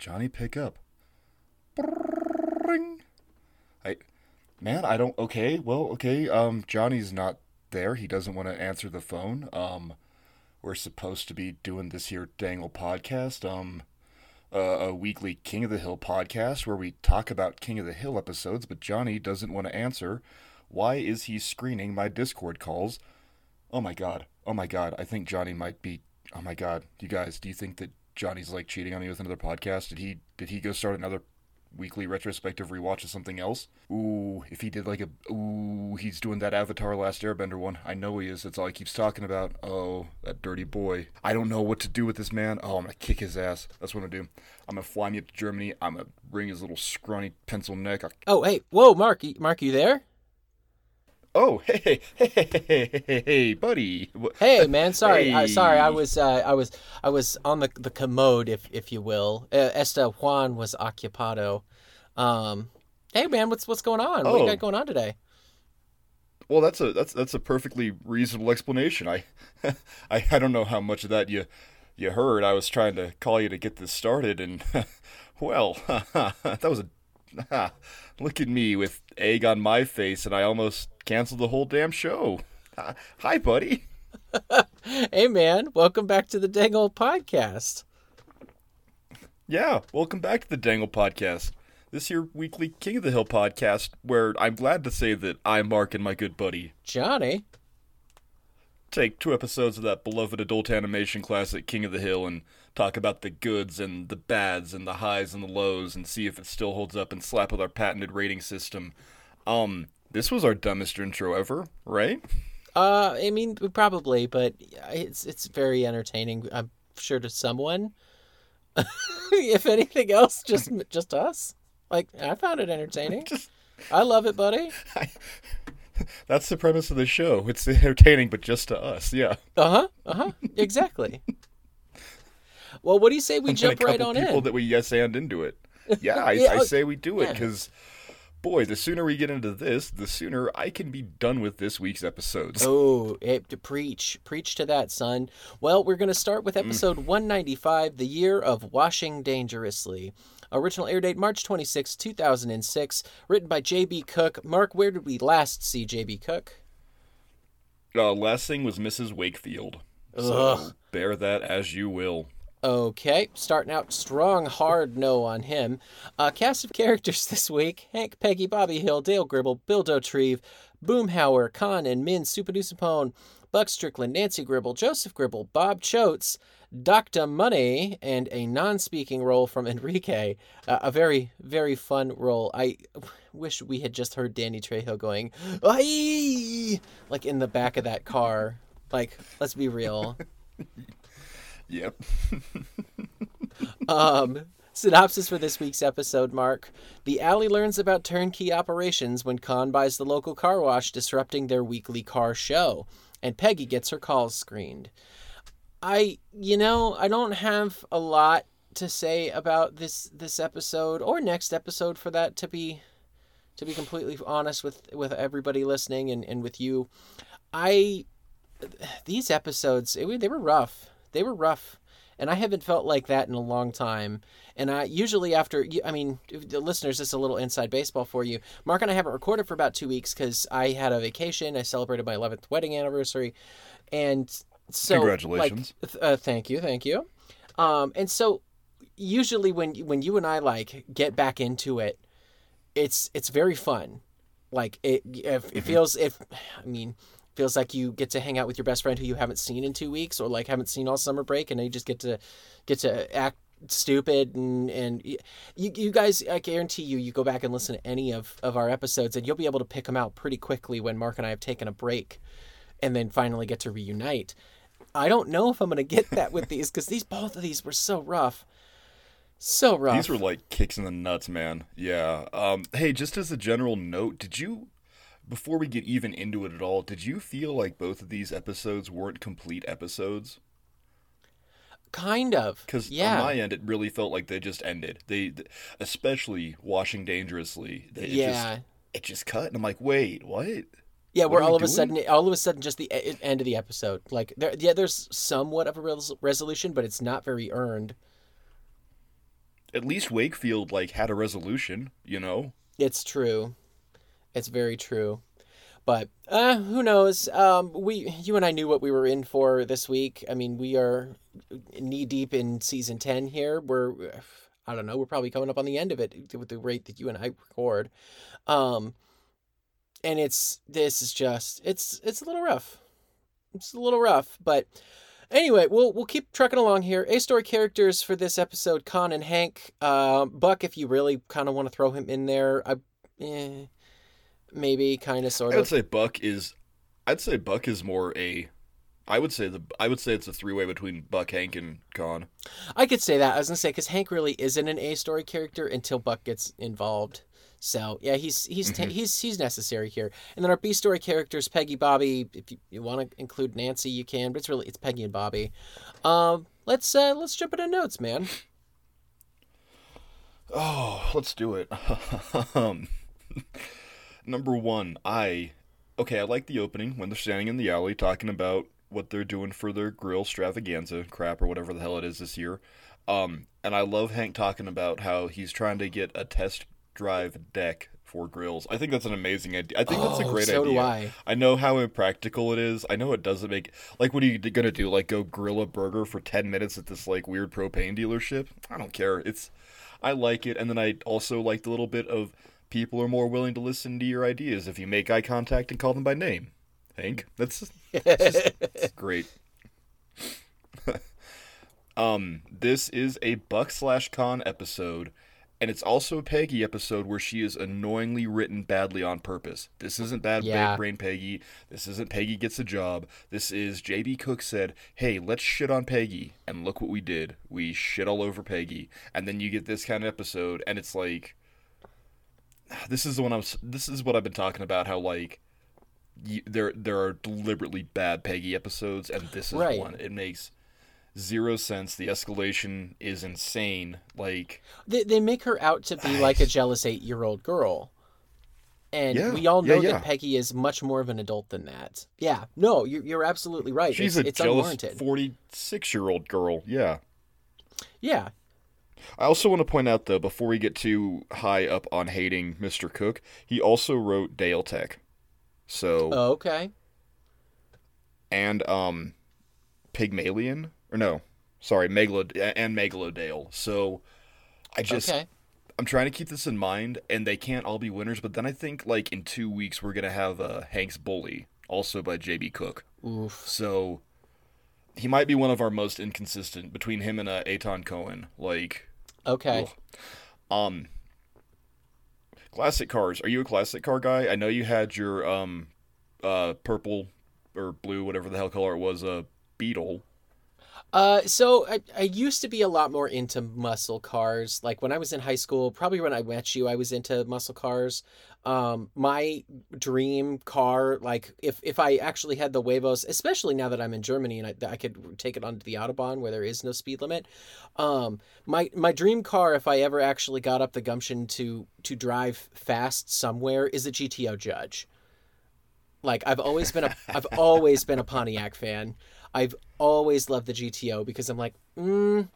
Jonny pick up? Ring. I, man, I don't. Okay, well, okay. Um, Jonny's not there. He doesn't want to answer the phone. Um, we're supposed to be doing this here Dangle podcast. Um, uh, a weekly King of the Hill podcast where we talk about King of the Hill episodes, but Jonny doesn't want to answer. Why is he screening my Discord calls? Oh my god. Oh my god. I think Jonny might be. Oh my god. You guys, do you think that Jonny's like cheating on me with another podcast? Did he did he go start another weekly retrospective rewatch of something else? Ooh, if he did like a ooh, he's doing that Avatar Last Airbender one. I know he is. That's all he keeps talking about. Oh, that dirty boy. I don't know what to do with this man. Oh, I'm gonna kick his ass. That's what I'm gonna do. I'm gonna fly me up to Germany. I'm gonna bring his little scrawny pencil neck. I'll... Oh, hey, whoa, Mark, Mark, you there? Oh, hey, hey, hey, hey, hey, hey, buddy. Hey, man. Sorry, hey. I, sorry. I was, uh, I was, I was on the the commode, if if you will. Uh, Esta Juan was occupado. Um, hey, man, what's what's going on? Oh. What you got going on today? Well, that's a that's that's a perfectly reasonable explanation. I, I, I don't know how much of that you you heard. I was trying to call you to get this started, and well, that was a Look at me with egg on my face, and I almost canceled the whole damn show. Hi, buddy. hey, man. Welcome back to the Dangle Podcast. Yeah, welcome back to the Dangle Podcast. This here weekly King of the Hill podcast, where I'm glad to say that I'm Mark, and my good buddy Jonny take two episodes of that beloved adult animation classic King of the Hill and talk about the goods and the bads and the highs and the lows and see if it still holds up and slap with our patented rating system. Um, this was our dumbest intro ever, right? Uh, I mean, probably, but it's it's very entertaining. I'm sure to someone. if anything else, just just us. Like I found it entertaining. Just, I love it, buddy. I, that's the premise of the show. It's entertaining, but just to us. Yeah. Uh huh. Uh huh. Exactly. Well, what do you say we jump right on people in? that we yes and into it. Yeah, I, yeah, I oh, say we do it because, boy, the sooner we get into this, the sooner I can be done with this week's episodes. Oh, it, to preach, preach to that, son. Well, we're going to start with mm. episode mm. 195, the year of washing dangerously. Original air date March 26, 2006. Written by J.B. Cook. Mark, where did we last see J.B. Cook? Uh, last thing was Mrs. Wakefield. So bear that as you will. Okay, starting out strong, hard no on him. Uh, cast of characters this week Hank, Peggy, Bobby Hill, Dale Gribble, Bill Dauterive, Boomhauer, Khan and Min Souphanousinphone, Buck Strickland, Nancy Gribble, Joseph Gribble, Bob Choates, Dr. Money, and a non speaking role from Enrique. Uh, a very, very fun role. I wish we had just heard Danny Trejo going, Aye! like in the back of that car. Like, let's be real. yep. um, Synopsis for this week's episode, Mark. The alley learns about turnkey operations when Khan buys the local car wash, disrupting their weekly car show, and Peggy gets her calls screened. I, you know, I don't have a lot to say about this this episode or next episode for that to be to be completely honest with with everybody listening and, and with you. I these episodes it, they were rough. They were rough and I haven't felt like that in a long time. And I usually after, I mean, the listeners, this is a little inside baseball for you. Mark and I haven't recorded for about two weeks because I had a vacation. I celebrated my 11th wedding anniversary, and so congratulations. Like, uh, thank you, thank you. Um, and so usually when when you and I like get back into it, it's it's very fun. Like it, it, it mm-hmm. feels if I mean feels like you get to hang out with your best friend who you haven't seen in two weeks or like haven't seen all summer break and you just get to get to act stupid and and you you guys I guarantee you you go back and listen to any of of our episodes and you'll be able to pick them out pretty quickly when Mark and I have taken a break and then finally get to reunite. I don't know if I'm going to get that with these cuz these both of these were so rough. So rough. These were like kicks in the nuts, man. Yeah. Um hey, just as a general note, did you before we get even into it at all, did you feel like both of these episodes weren't complete episodes? Kind of. Because yeah. on my end, it really felt like they just ended. They, especially washing dangerously. They, it yeah. Just, it just cut, and I'm like, wait, what? Yeah, what we're all we of doing? a sudden, all of a sudden, just the end of the episode. Like, there, yeah, there's somewhat of a res- resolution, but it's not very earned. at least Wakefield like had a resolution, you know. It's true. It's very true. But uh, who knows? Um, we, you and I knew what we were in for this week. I mean, we are knee deep in season ten here. We're, I don't know, we're probably coming up on the end of it with the rate that you and I record. Um, and it's this is just it's it's a little rough. It's a little rough, but Anyway, we'll we'll keep trucking along here. A story characters for this episode: Khan and Hank. Uh, Buck, if you really kind of want to throw him in there, I, eh, maybe kind of sort of. I would say Buck is. I'd say Buck is more a. I would say the. I would say it's a three way between Buck, Hank, and Khan. I could say that. I was gonna say because Hank really isn't an A story character until Buck gets involved. So yeah, he's he's ta- he's he's necessary here. And then our B story characters, Peggy, Bobby. If you, you want to include Nancy, you can, but it's really it's Peggy and Bobby. Um, let's uh, let's jump into notes, man. Oh, let's do it. um, number one, I. Okay, I like the opening when they're standing in the alley talking about what they're doing for their grill extravaganza crap or whatever the hell it is this year. Um, and I love Hank talking about how he's trying to get a test drive deck for grills. I think that's an amazing idea. I think that's a Oh, great so idea. do I. I know how impractical it is. I know it doesn't make like what are you gonna do? Like go grill a burger for ten minutes at this like weird propane dealership? I don't care. It's I like it, and then I also like the little bit of people are more willing to listen to your ideas if you make eye contact and call them by name. Hank, that's it's great. um, this is a Buck slash Khan episode, and it's also a Peggy episode where she is annoyingly written badly on purpose. This isn't bad Yeah. brain Peggy. This isn't Peggy gets a job. This is JB Cook said, "Hey, let's shit on Peggy," and look what we did. We shit all over Peggy, and then you get this kind of episode, and it's like, this is the one I was. This is what I've been talking about. How like y- there there are deliberately bad Peggy episodes, and this is Right. one. It makes zero sense. The escalation is insane. Like they, they make her out to be like a jealous eight year old girl. And Yeah, we all know yeah. that Peggy is much more of an adult than that. Yeah, no, you're, you're absolutely right. she's it's, a it's jealous unwarranted. forty six year old girl. Yeah. Yeah, I also want to point out though, before we get too high up on hating Mr. Cook, he also wrote Dale Tech. So oh, okay. and um Pygmalion or no, sorry, Megalod and Megalodale. So I just okay. I'm trying to keep this in mind, and they can't all be winners. But then I think like in two weeks we're gonna have uh, Hank's Bully, also by J.B. Cook. Oof. So he might be one of our most inconsistent between him and uh, Etan Cohen. Like, Okay. ugh. um, classic cars. Are you a classic car guy? I know you had your um, uh, purple or blue, whatever the hell color it was, a uh, Beetle. Uh, so I, I used to be a lot more into muscle cars. Like when I was in high school, probably when I met you, I was into muscle cars. Um, my dream car, like if if I actually had the Huevos, especially now that I'm in Germany and I, I could take it onto the autobahn where there is no speed limit. Um, my my dream car, if I ever actually got up the gumption to to drive fast somewhere, is a GTO Judge. Like I've always been a I've always been a Pontiac fan. I've always loved the GTO because I'm like, mm,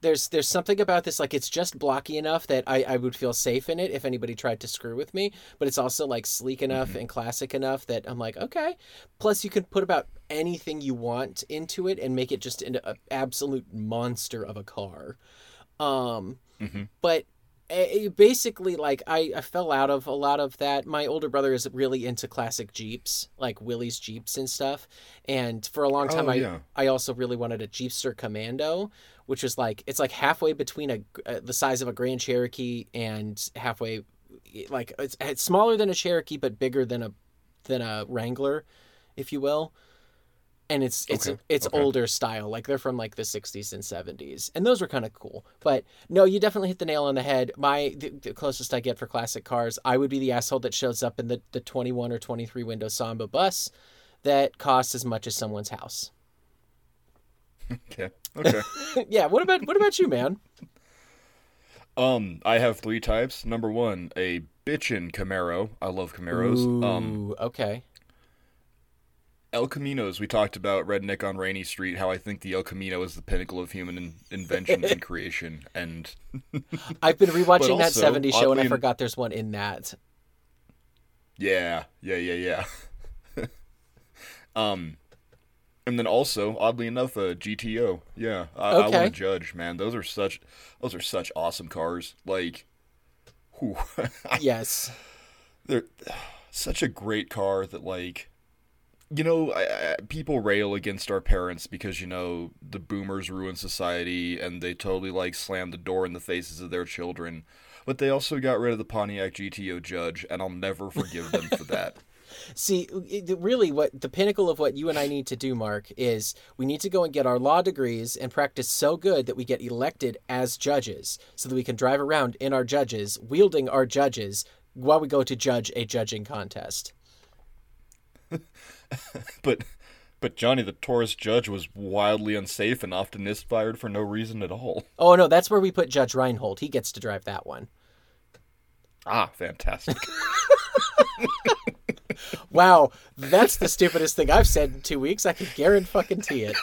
there's there's something about this like it's just blocky enough that I, I would feel safe in it if anybody tried to screw with me, but it's also like sleek enough and classic enough that I'm like, okay. Plus you can put about anything you want into it and make it just into an absolute monster of a car. Um Mhm. but basically like I, I fell out of a lot of that. My older brother is really into classic jeeps like willys jeeps and stuff. And for a long time Oh, i yeah. i also really wanted a jeepster commando which was like it's like halfway between a uh, the size of a grand cherokee and halfway like it's, it's smaller than a cherokee but bigger than a than a wrangler if you will and it's it's Okay, it's okay. older style like they're from like the 60s and 70s and those were kind of cool but no you definitely hit the nail on the head my the, the closest i get for classic cars i would be the asshole that shows up in the, the 21 or 23 window samba bus that costs as much as someone's house Okay. Okay. yeah what about what about you man um, I have three types. Number one, a bitchin' Camaro. I love Camaros. Um, Ooh, okay El Caminos. We talked about Redneck on Rainey Street. How I think the El Camino is the pinnacle of human in- invention and creation. And I've been rewatching that also, 70s show and I forgot there's one in that. yeah, yeah, yeah, yeah. um, and then also, oddly enough, uh, GTO. Yeah, I, I want to judge. Man, those are such those are such awesome cars. Like, whew. Yes. they're such a great car that like you know I, I, people rail against our parents because you know the boomers ruin society and they totally like slam the door in the faces of their children but they also got rid of the pontiac gto judge and i'll never forgive them for that See, it, really, what the pinnacle of what you and I need to do, Mark, is we need to go and get our law degrees and practice so good that we get elected as judges, so that we can drive around in our judges, wielding our judges, while we go to judge a judging contest. but but jonny the taurus judge was wildly unsafe and often misfired for no reason at all Oh no, that's where we put Judge Reinhold. He gets to drive that one. ah fantastic Wow, that's the stupidest thing I've said in two weeks. I can guarantee it.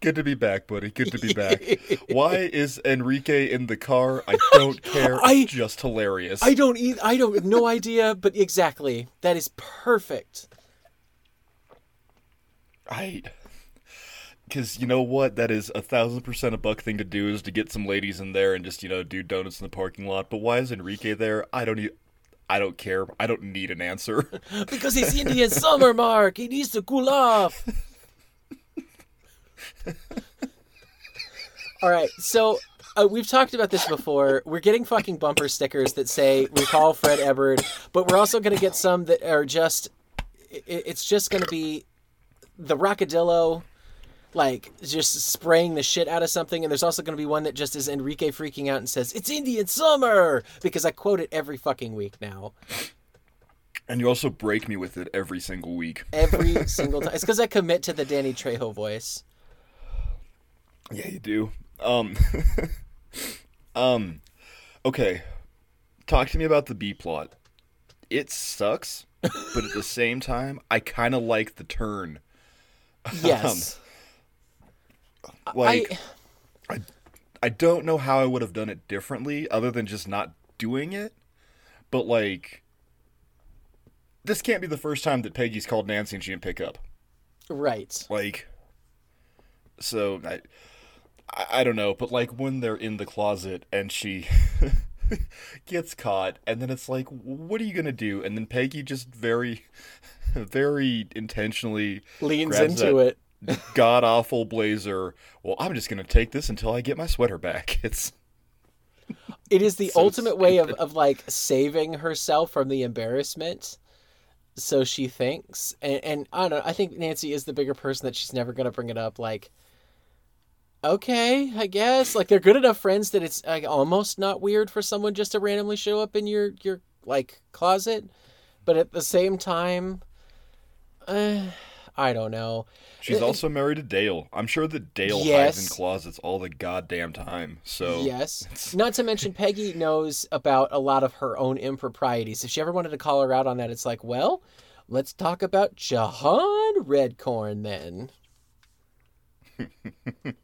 Good to be back, buddy. Good to be back. Why is Enrique in the car? I don't care. It's I- just hilarious. I don't eat. I don't no idea, but exactly that is perfect. I. Because you know what? That is a thousand percent a buck thing to do is to get some ladies in there and just, you know, do donuts in the parking lot. But why is Enrique there? I don't need. I don't care. I don't need an answer. Because it's Indian summer, Mark. He needs to cool off. All right, so uh, we've talked about this before. We're getting fucking bumper stickers that say "Recall Fred Ebbard," but we're also going to get some that are just. i- It's just going to be the Rockadillo, like just spraying the shit out of something, and there's also going to be one that just is Enrique freaking out and says, "It's Indian summer," because I quote it every fucking week now. and you also break me with it every single week. every single time. It's because I commit to the Danny Trejo voice. Yeah, you do. Um. um. Okay. Talk to me about the B plot. It sucks, but at the same time, I kind of like the turn. Yes, Like. I I don't know how I would have done it differently other than just not doing it. But like this can't be the first time that Peggy's called Nancy and she didn't pick up. right. Like so I I, I don't know, but like when they're in the closet and she gets caught and then it's like what are you going to do? And then Peggy just very very intentionally Leans into it. god awful blazer. Well, I'm just gonna take this until I get my sweater back. It's It is the so ultimate way of, of like saving herself from the embarrassment. So she thinks, and, and I don't know. I think Nancy is the bigger person that she's never gonna bring it up. Like, okay, I guess. Like they're good enough friends that it's like almost not weird for someone just to randomly show up in your your like closet, but at the same time, uh, I don't know. she's It- also married to Dale. I'm sure that Dale hides in closets all the goddamn time. So Yes. Not to mention, Peggy knows about a lot of her own improprieties. If she ever wanted to call her out on that, it's like, well, let's talk about John Redcorn then.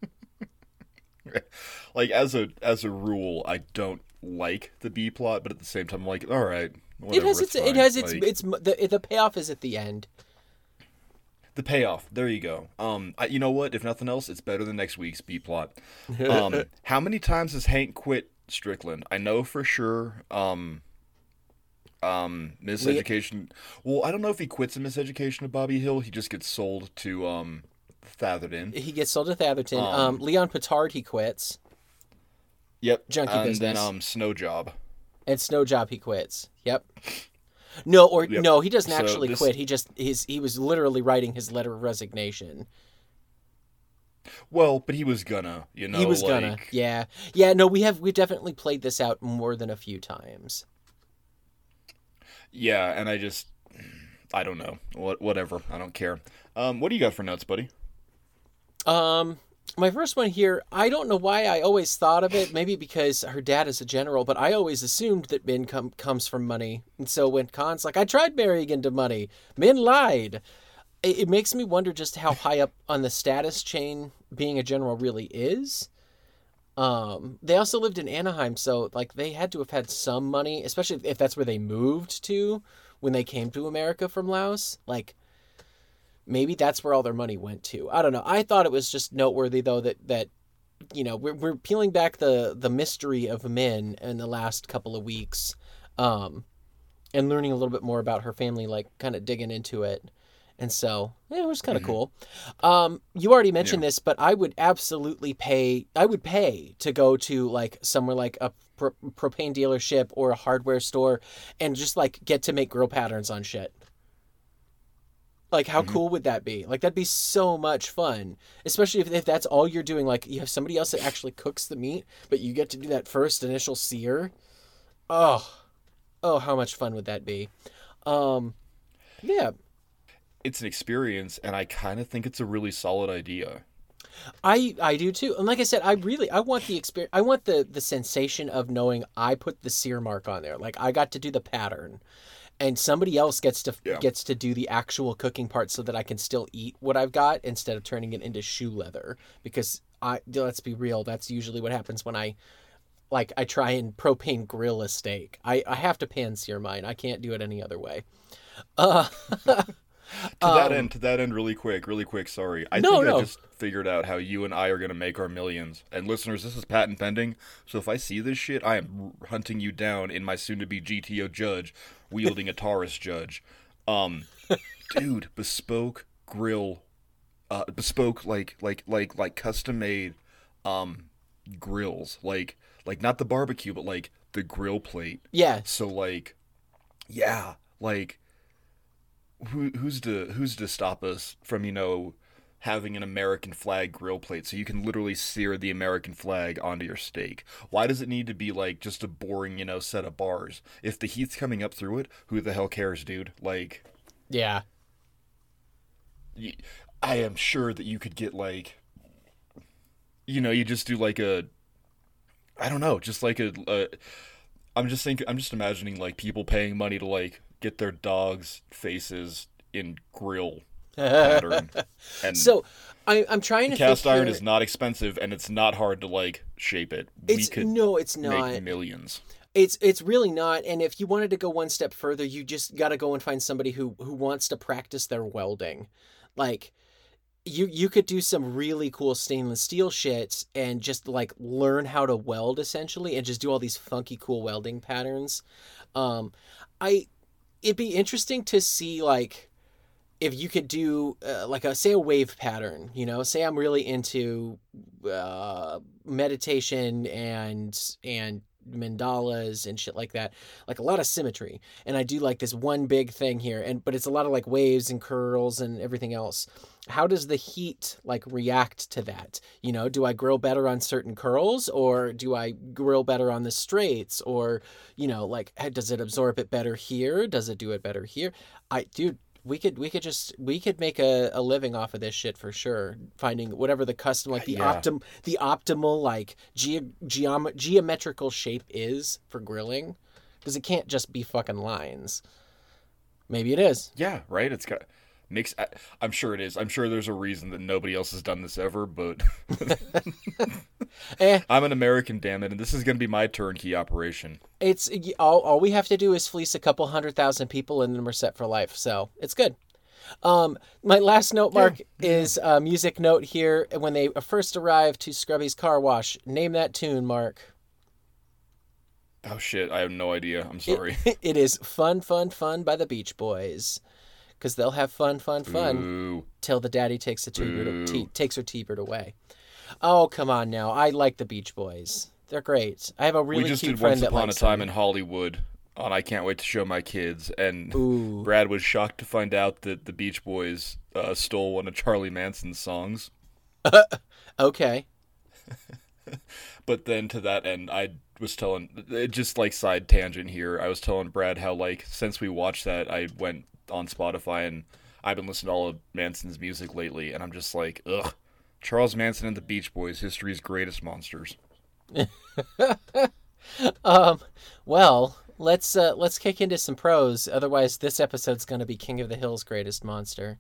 like as a as a rule, I don't like the B plot, but at the same time, I'm like, all right, whatever, it has its. it's It has its. Like, It's the the payoff is at the end. the payoff. There you go. Um, I, you know what? If nothing else, it's better than next week's B plot. Um, how many times has Hank quit Strickland? I know for sure. Um, um, Miseducation. Well, I don't know if he quits in Miseducation of Bobby Hill. He just gets sold to um, He gets sold to Atherton. Um, Um, Leon Petard he quits, Yep. Junkie and business. then um, Snow Job. and Snow Job he quits. Yep. No, or Yep. no, he doesn't So actually this- quit. He just he's he was literally writing his letter of resignation. Well, but he was gonna, you know, he was like, gonna. Yeah, yeah. No, we have we definitely played this out more than a few times. Yeah, and I just, I don't know, what, whatever, I don't care. Um, what do you got for notes, buddy? Um, my first one here, I don't know why I always thought of it. Maybe because her dad is a general, but I always assumed that Min com- comes from money. And so when Khan's like, I tried marrying into money, Min lied. it, it makes me wonder just how high up on the status chain being a general really is. Um, they also lived in Anaheim, so like they had to have had some money, especially if that's where they moved to when they came to America from Laos. Like maybe that's where all their money went to. I don't know. I thought it was just noteworthy though that that you know we're we're peeling back the the mystery of Min in the last couple of weeks, um, and learning a little bit more about her family, like kind of digging into it. And so yeah, it was kind of Mm-hmm. cool. Um, you already mentioned this, but I would absolutely pay. I would pay to go to like somewhere like a pro- propane dealership or a hardware store, and just like get to make grill patterns on shit. Like how cool would that be? Like that'd be so much fun, especially if, if that's all you're doing. Like you have somebody else that actually cooks the meat, but you get to do that first initial sear. Oh, oh, how much fun would that be? Um, yeah, It's an experience, and I kind of think it's a really solid idea. I I do too. And like I said, I really I want the experience. I want the the sensation of knowing I put the sear mark on there. Like I got to do the pattern, and somebody else gets to Yeah. gets to do the actual cooking part, so that I can still eat what I've got instead of turning it into shoe leather. Because I let's be real, that's usually what happens when I. Like I try and propane grill a steak. I, I have to pan sear mine. I can't do it any other way. Uh, To that Um, end, to that end, really quick, really quick. Sorry, I No, think no. I just figured out how you and I are gonna make our millions. And listeners, this is patent pending. So if I see this shit, I am hunting you down in my soon-to-be GTO judge, wielding a Taurus judge. Um, dude, bespoke grill, uh, bespoke like like like like custom-made, um, grills. Like like not the barbecue, but like the grill plate. yeah, So like, yeah, like, who who's to who's to stop us from you know having an American flag grill plate so you can literally sear the American flag onto your steak? Why does it need to be like just a boring you know set of bars? If the heat's coming up through it, who the hell cares, dude? Like, yeah. I am sure that you could get like, you know, you just do like a, I don't know, just like a. a I'm just thinking. I'm just imagining like people paying money to like get their dogs' faces in grill pattern. And So I, I'm trying to cast iron here- is not expensive, and it's not hard to like shape it. We It's could no, it's not. make millions. It's it's really not. And if you wanted to go one step further, you just got to go and find somebody who who wants to practice their welding. Like you you could do some really cool stainless steel shit and just like learn how to weld essentially and just do all these funky cool welding patterns. Um I it'd be interesting to see like if you could do uh, like a say a wave pattern, you know, say I'm really into uh, meditation and and mandalas and shit like that, like a lot of symmetry, and I do like this one big thing here, and but it's a lot of like waves and curls and everything else. How does the heat like react to that? You know, do I grill better on certain curls, or do I grill better on the straights, or you know, like does it absorb it better here? Does it do it better here? I dude, we could we could just we could make a, a living off of this shit for sure finding whatever the custom like uh, the Yeah. optim the optimal like ge- geom- geometrical shape is for grilling because it can't just be fucking lines maybe it is Yeah, right. It's got makes. I, I'm sure it is. I'm sure there's a reason that nobody else has done this ever, but eh I'm an American, damn it, and this is gonna be my turnkey operation. it's all, all we have to do is fleece a couple hundred thousand people and then we're set for life so it's good um my last note mark is a music note here when they first arrived to scrubby's car wash name that tune mark Oh shit, I have no idea. I'm sorry. it is Fun, Fun, Fun by the Beach Boys. Because they'll have fun, fun, fun Ooh. till the daddy takes the T-bird, t- takes her T-bird away. Oh, come on now. I like the Beach Boys. They're great. I have a really we just cute did friend Once Upon a Time them. in Hollywood on I Can't Wait to Show My Kids, and Ooh. Brad was shocked to find out that the Beach Boys uh, stole one of Charlie Manson's songs. Okay. But then to that end, I was telling, just like side tangent here, I was telling Brad how, like, since we watched that, I went on Spotify and I've been listening to all of Manson's music lately, and I'm just like, ugh. Charles Manson and the Beach Boys, history's greatest monsters. Um. Well, let's uh, let's kick into some pros. Otherwise, this episode's going to be King of the Hill's greatest monster.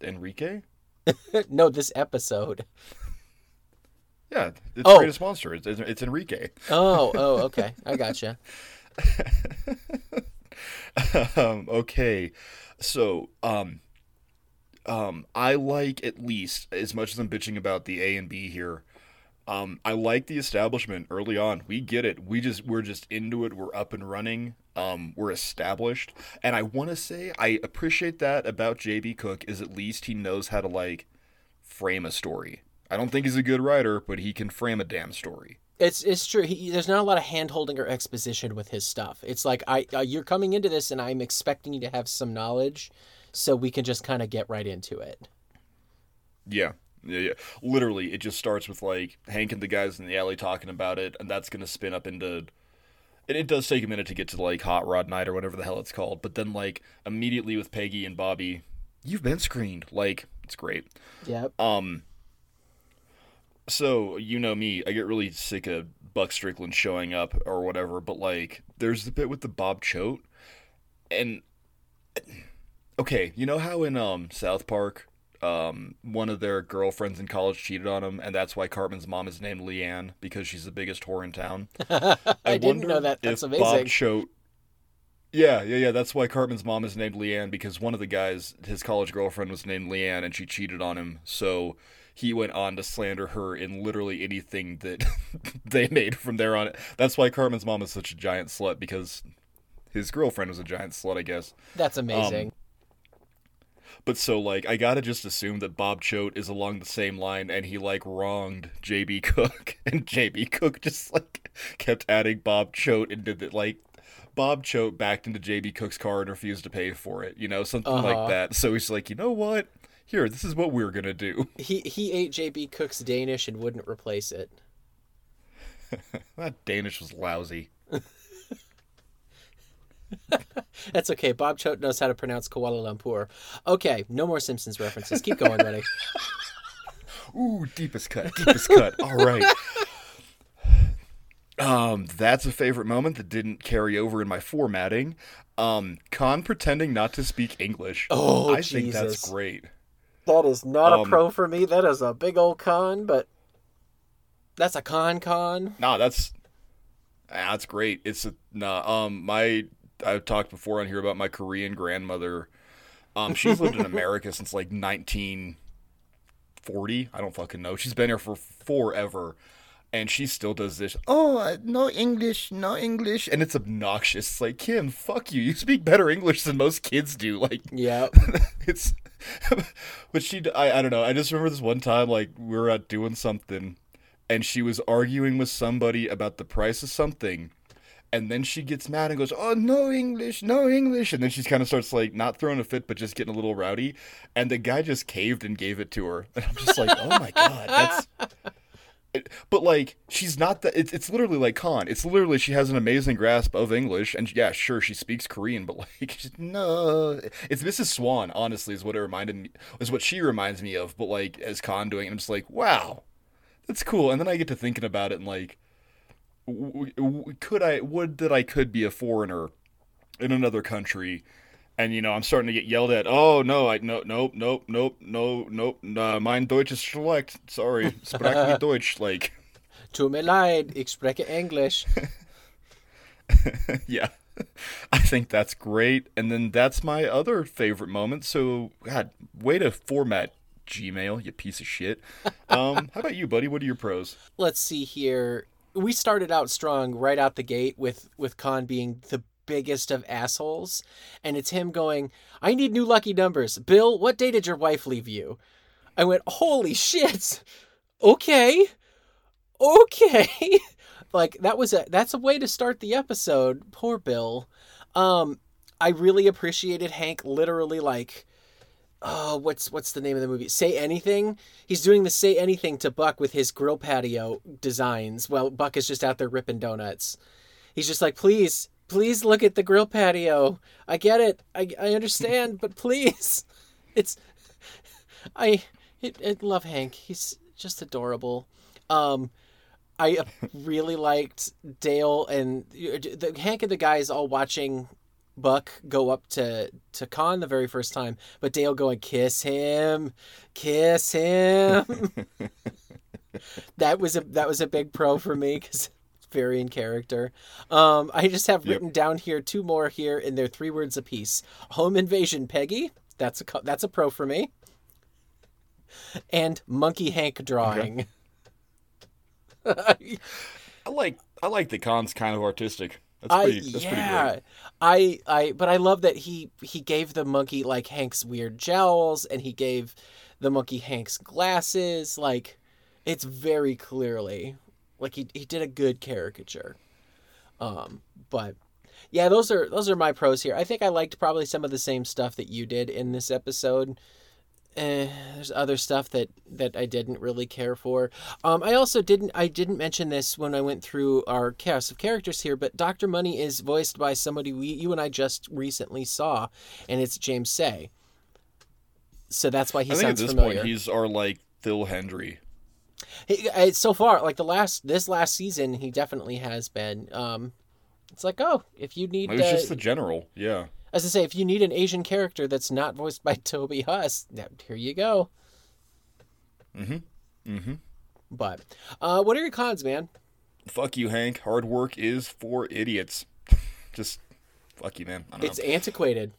Enrique. no, this episode. Yeah, it's Oh. greatest monster. It's, it's, it's Enrique. Oh, oh, okay. I gotcha. um, okay, so um, um, I like at least as much as I'm bitching about the A and B here. Um, I like the establishment early on. We get it. We just we're just into it. We're up and running. Um, we're established, and I want to say I appreciate that about JB Cook is at least he knows how to like frame a story. I don't think he's a good writer, but he can frame a damn story. It's it's true. He, there's not a lot of hand holding or exposition with his stuff. It's like I uh, you're coming into this and I'm expecting you to have some knowledge, so we can just kind of get right into it. Yeah. Yeah, yeah. Literally, it just starts with like Hank and the guys in the alley talking about it, and that's gonna spin up into. And it does take a minute to get to like Hot Rod Night or whatever the hell it's called, but then like immediately with Peggy and Bobby, you've been screened. Like it's great. Yep. Um. So you know me, I get really sick of Buck Strickland showing up or whatever, but like, there's the bit with the Bob Choate, and okay, you know how in um South Park, um one of their girlfriends in college cheated on him, and that's why Cartman's mom is named Leanne because she's the biggest whore in town. I, didn't know that. That's amazing. Bob Choate. Yeah, yeah, yeah. That's why Cartman's mom is named Leanne because one of the guys, his college girlfriend, was named Leanne, and she cheated on him. So he went on to slander her in literally anything that they made from there on. That's why Cartman's mom is such a giant slut because his girlfriend was a giant slut, I guess. That's amazing. But so like I gotta just assume that Bob Choate is along the same line and he like wronged JB Cook and JB Cook just like kept adding Bob Choate into the like Bob Choate backed into JB Cook's car and refused to pay for it, you know, something Uh-huh. like that. So he's like, you know what? Here, this is what we're gonna do. he he ate JB Cook's Danish and wouldn't replace it. That Danish was lousy. That's okay. Bob Choate knows how to pronounce Kuala Lumpur. Okay, no more Simpsons references. Keep going, buddy. Ooh, deepest cut, deepest cut. All right. Um, that's a favorite moment that didn't carry over in my formatting. Um, Khan pretending not to speak English. Oh, I think that's great. That is not Um, a pro for me. That is a big old con, but that's a con con. Nah, that's ah, that's great. It's a nah. Um, my I've talked before on here about my Korean grandmother. Um, she's lived in America since like 1940. I don't fucking know. She's been here for forever. And she still does this. Oh, uh, no English, no English, and it's obnoxious. It's like Kim, fuck you. You speak better English than most kids do. Like, yeah, it's but she I, I don't know i just remember this one time like we were out doing something and she was arguing with somebody about the price of something and then she gets mad and goes oh no english no english and then she kind of starts like not throwing a fit but just getting a little rowdy and the guy just caved and gave it to her and i'm just like oh my god that's but like she's not that it's, it's literally like Khan. It's literally she has an amazing grasp of English and yeah, sure she speaks Korean, but like no, it's Mrs. Swan. Honestly, is what it reminded me is what she reminds me of. But like as Khan doing, it, I'm just like wow, that's cool. And then I get to thinking about it and like, could I would that I could be a foreigner in another country. And you know, I'm starting to get yelled at. Oh no, I no nope nope nope no nope. Uh, mein Deutsch ist schlecht. Sorry, spreche nicht Deutsch. Like, Tut mir leid, ich spreche English. yeah, I think that's great. And then that's my other favorite moment. So, God, way to format Gmail, you piece of shit. Um, how about you, buddy? What are your pros? Let's see here. We started out strong right out the gate with with Khan being the biggest of assholes, and it's him going, "I need new lucky numbers." Bill, what day did your wife leave you? I went, "Holy shit." Okay. Okay. like that was a that's a way to start the episode. Poor Bill. Um I really appreciated Hank literally like oh what's what's the name of the movie? Say anything? He's doing the say anything to buck with his grill patio designs Well, buck is just out there ripping donuts. He's just like please please look at the grill patio. I get it. I, I understand but please. It's i I, I love hank. He's just adorable. Um i really liked dale and the, hank and the guys all watching Buck go up to to Khan the very first time, but Dale going kiss him, kiss him. that was a that was a big pro for me because very in character. Um, I just have written yep. down here two more here, and they're three words apiece. Home invasion, Peggy. That's a that's a pro for me. And monkey Hank drawing. Okay. I like I like the Khan's kind of artistic. That's pretty, I, that's yeah, I, I, but I love that he he gave the monkey like Hank's weird jowls, and he gave the monkey Hank's glasses. Like, it's very clearly like he he did a good caricature. Um, but yeah, those are those are my pros here. I think I liked probably some of the same stuff that you did in this episode eh, there's other stuff that that I didn't really care for. Um, I also didn't I didn't mention this when I went through our cast of characters here, but Doctor Money is voiced by somebody we you and I just recently saw, and it's James Sie. So that's why he I sounds at this familiar. point he's our like Phil Hendrie. He, so far, like the last this last season, he definitely has been. Um, it's like, oh, if you need, it was uh, just the general, yeah. As I say, if you need an Asian character that's not voiced by Toby Huss, here you go. Mm-hmm. Mm-hmm. But uh, what are your cons, man? Fuck you, Hank. Hard work is for idiots. Just fuck you, man. It's know. antiquated.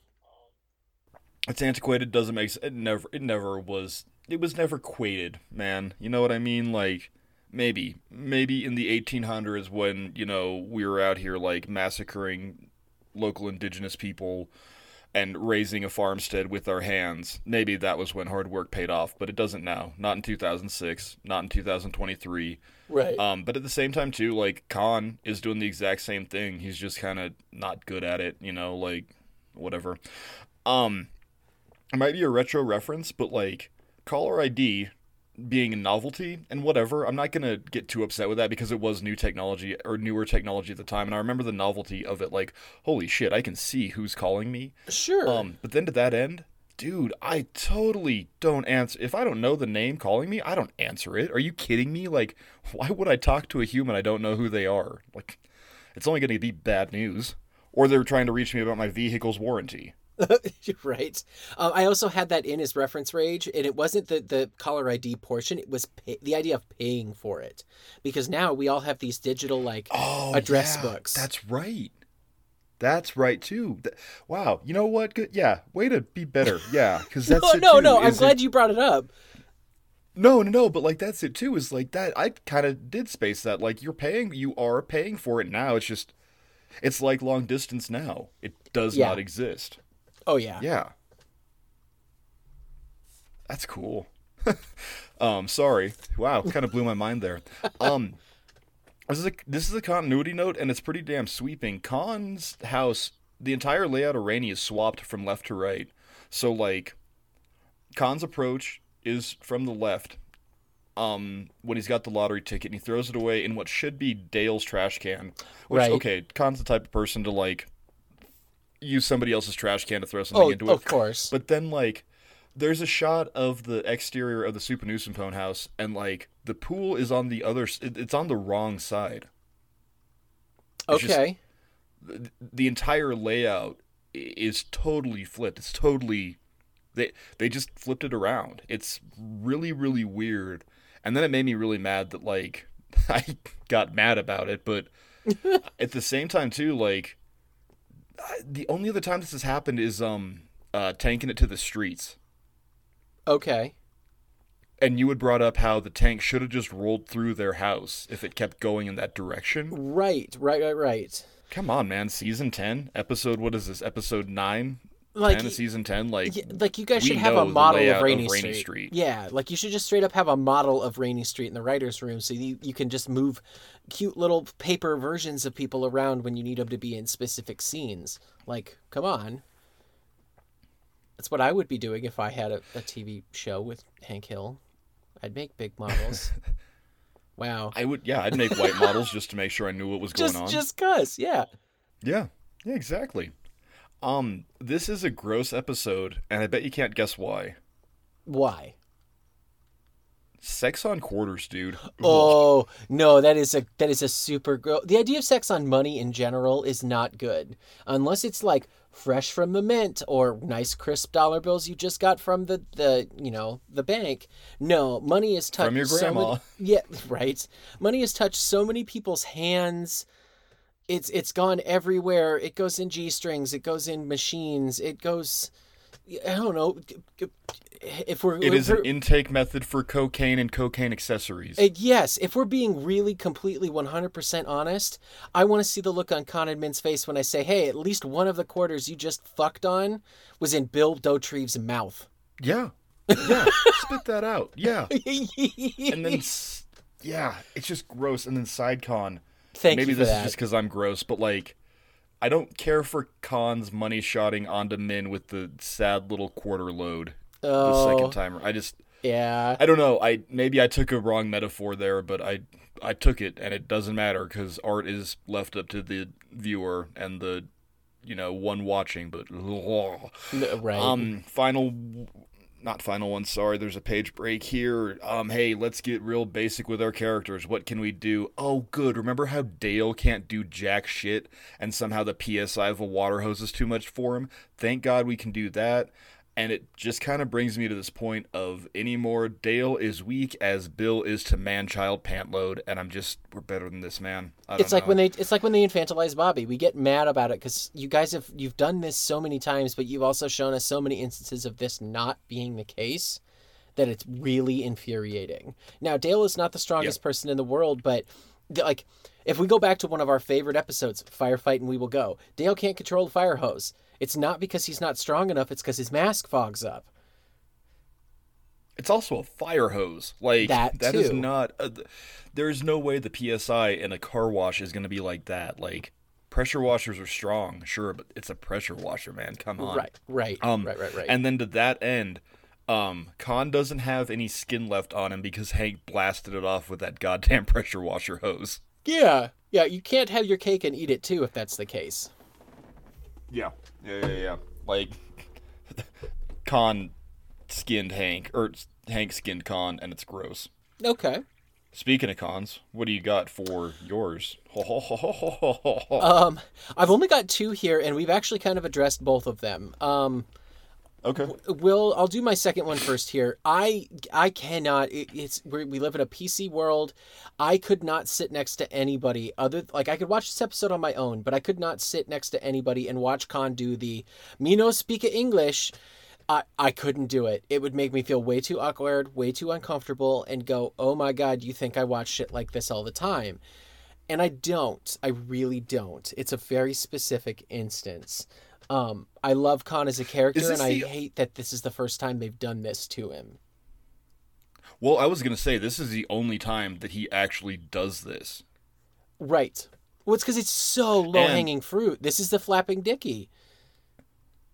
It's antiquated. Doesn't make sense. It never. It never was. It was never quated, man. You know what I mean? Like maybe, maybe in the 1800s when you know we were out here like massacring local indigenous people and raising a farmstead with our hands. Maybe that was when hard work paid off, but it doesn't now. Not in 2006, not in 2023. Right. Um, but at the same time too, like Khan is doing the exact same thing. He's just kind of not good at it, you know, like whatever. Um, it might be a retro reference, but like caller ID being a novelty and whatever. I'm not gonna get too upset with that because it was new technology or newer technology at the time, and I remember the novelty of it. Like, holy shit, I can see who's calling me. Sure. Um, but then to that end, dude, I totally don't answer. If I don't know the name calling me, I don't answer it. Are you kidding me? Like, why would I talk to a human I don't know who they are? Like, it's only gonna be bad news. Or they're trying to reach me about my vehicle's warranty. right. Um, I also had that in his reference rage, and it wasn't the the caller ID portion. It was pay, the idea of paying for it, because now we all have these digital like oh, address yeah, books. That's right. That's right too. Wow. You know what? Good. Yeah. Way to be better. Yeah. Because that's no, no, too, no. I'm glad you brought it up. No, no, no. But like that's it too. Is like that. I kind of did space that. Like you're paying. You are paying for it now. It's just. It's like long distance now. It does yeah. not exist. Oh yeah. Yeah. That's cool. um, sorry. Wow, kind of blew my mind there. Um, this is a this is a continuity note, and it's pretty damn sweeping. Khan's house, the entire layout of Rainey is swapped from left to right. So like, Khan's approach is from the left. Um, when he's got the lottery ticket, and he throws it away in what should be Dale's trash can. Which right. okay, Khan's the type of person to like use somebody else's trash can to throw something oh, into it. Of course. But then like there's a shot of the exterior of the Souphanousinphone house and like the pool is on the other it's on the wrong side. It's okay. Just, the entire layout is totally flipped. It's totally they they just flipped it around. It's really really weird. And then it made me really mad that like I got mad about it, but at the same time too like the only other time this has happened is um uh tanking it to the streets. Okay. And you had brought up how the tank should have just rolled through their house if it kept going in that direction. Right, right, right, right. Come on, man. Season 10, episode, what is this? Episode 9? Like 10 of season 10 like like you guys should have a model of rainey, of rainey street. street. yeah like you should just straight up have a model of rainey street in the writers room so you, you can just move cute little paper versions of people around when you need them to be in specific scenes. Like come on. That's what i would be doing if i had a, a tv show with hank hill. I'd make big models. Wow. I would yeah i'd make white models just to make sure i knew what was going just, on. just cuz yeah. Yeah yeah exactly um, this is a gross episode, and I bet you can't guess why. Why? Sex on quarters, dude. Oh no, that is a that is a super gross. The idea of sex on money in general is not good, unless it's like fresh from the mint or nice crisp dollar bills you just got from the the you know the bank. No, money is touched From your so grandma. many- yeah, right. Money has touched so many people's hands. It's it's gone everywhere. It goes in g strings. It goes in machines. It goes. I don't know. If we're It is an we're- intake method for cocaine and cocaine accessories. uh, yes, if we're being really completely 100% honest, I want to see the look on Khan and Minh's face when I say, hey, at least one of the quarters you just fucked on was in Bill Dauterive's mouth. yeah. Yeah. Spit that out. Yeah. And then, yeah, it's just gross. And then side con. Thank Maybe this that. is just because I'm gross, but like, I don't care for Khan's money shotting onto men with the sad little quarter load the oh, second timer. I just, yeah. I don't know. I maybe I took a wrong metaphor there, but I I took it, and it doesn't matter because art is left up to the viewer and the, you know, one watching. But Right. um, final, not final one. Sorry, there's a page break here. Um, hey, let's get real basic with our characters. What can we do? Oh, good. Remember how Dale can't do jack shit, and somehow the psi of a water hose is too much for him. Thank God we can do that. And it just kind of brings me to this point of anymore. Dale is weak as Bill is to manchild pantload, and I'm just we're better than this, man. I don't it's like know. when they it's like when they infantilize Bobby. We get mad about it because you guys have you've done this so many times, but you've also shown us so many instances of this not being the case that it's really infuriating. Now Dale is not the strongest person in the world, but like if we go back to one of our favorite episodes, Firefighting We Will Go, Dale can't control the fire hose. It's not because he's not strong enough, it's because his mask fogs up. It's also a fire hose. Like That that is not. A, there's no way the psi in a car wash is going to be like that. Like pressure washers are strong, sure, but it's a pressure washer, man. Come on. Right, right, Um, right, right, right. And then to that end, um, Khan doesn't have any skin left on him because Hank blasted it off with that goddamn pressure washer hose. yeah, yeah, you can't have your cake and eat it too if that's the case. Yeah. Yeah, yeah, yeah. Like Khan skinned Hank, or Hank skinned Khan and it's gross. Okay. Speaking of cons, what do you got for yours? Um, I've only got two here, and we've actually kind of addressed both of them. Um, okay. Will I'll do my second one first here. I I cannot. It, it's we live in a PC world. I could not sit next to anybody other like I could watch this episode on my own, but I could not sit next to anybody and watch Khan do the me no speak English. I, I couldn't do it. It would make me feel way too awkward, way too uncomfortable, and go, oh my god, you think I watch shit like this all the time? And I don't. I really don't. It's a very specific instance. Um, I love Khan as a character, and I the- hate that this is the first time they've done this to him. Well, I was gonna say this is the only time that he actually does this. Right. Well, it's because it's so low hanging fruit. This is the flapping dicky.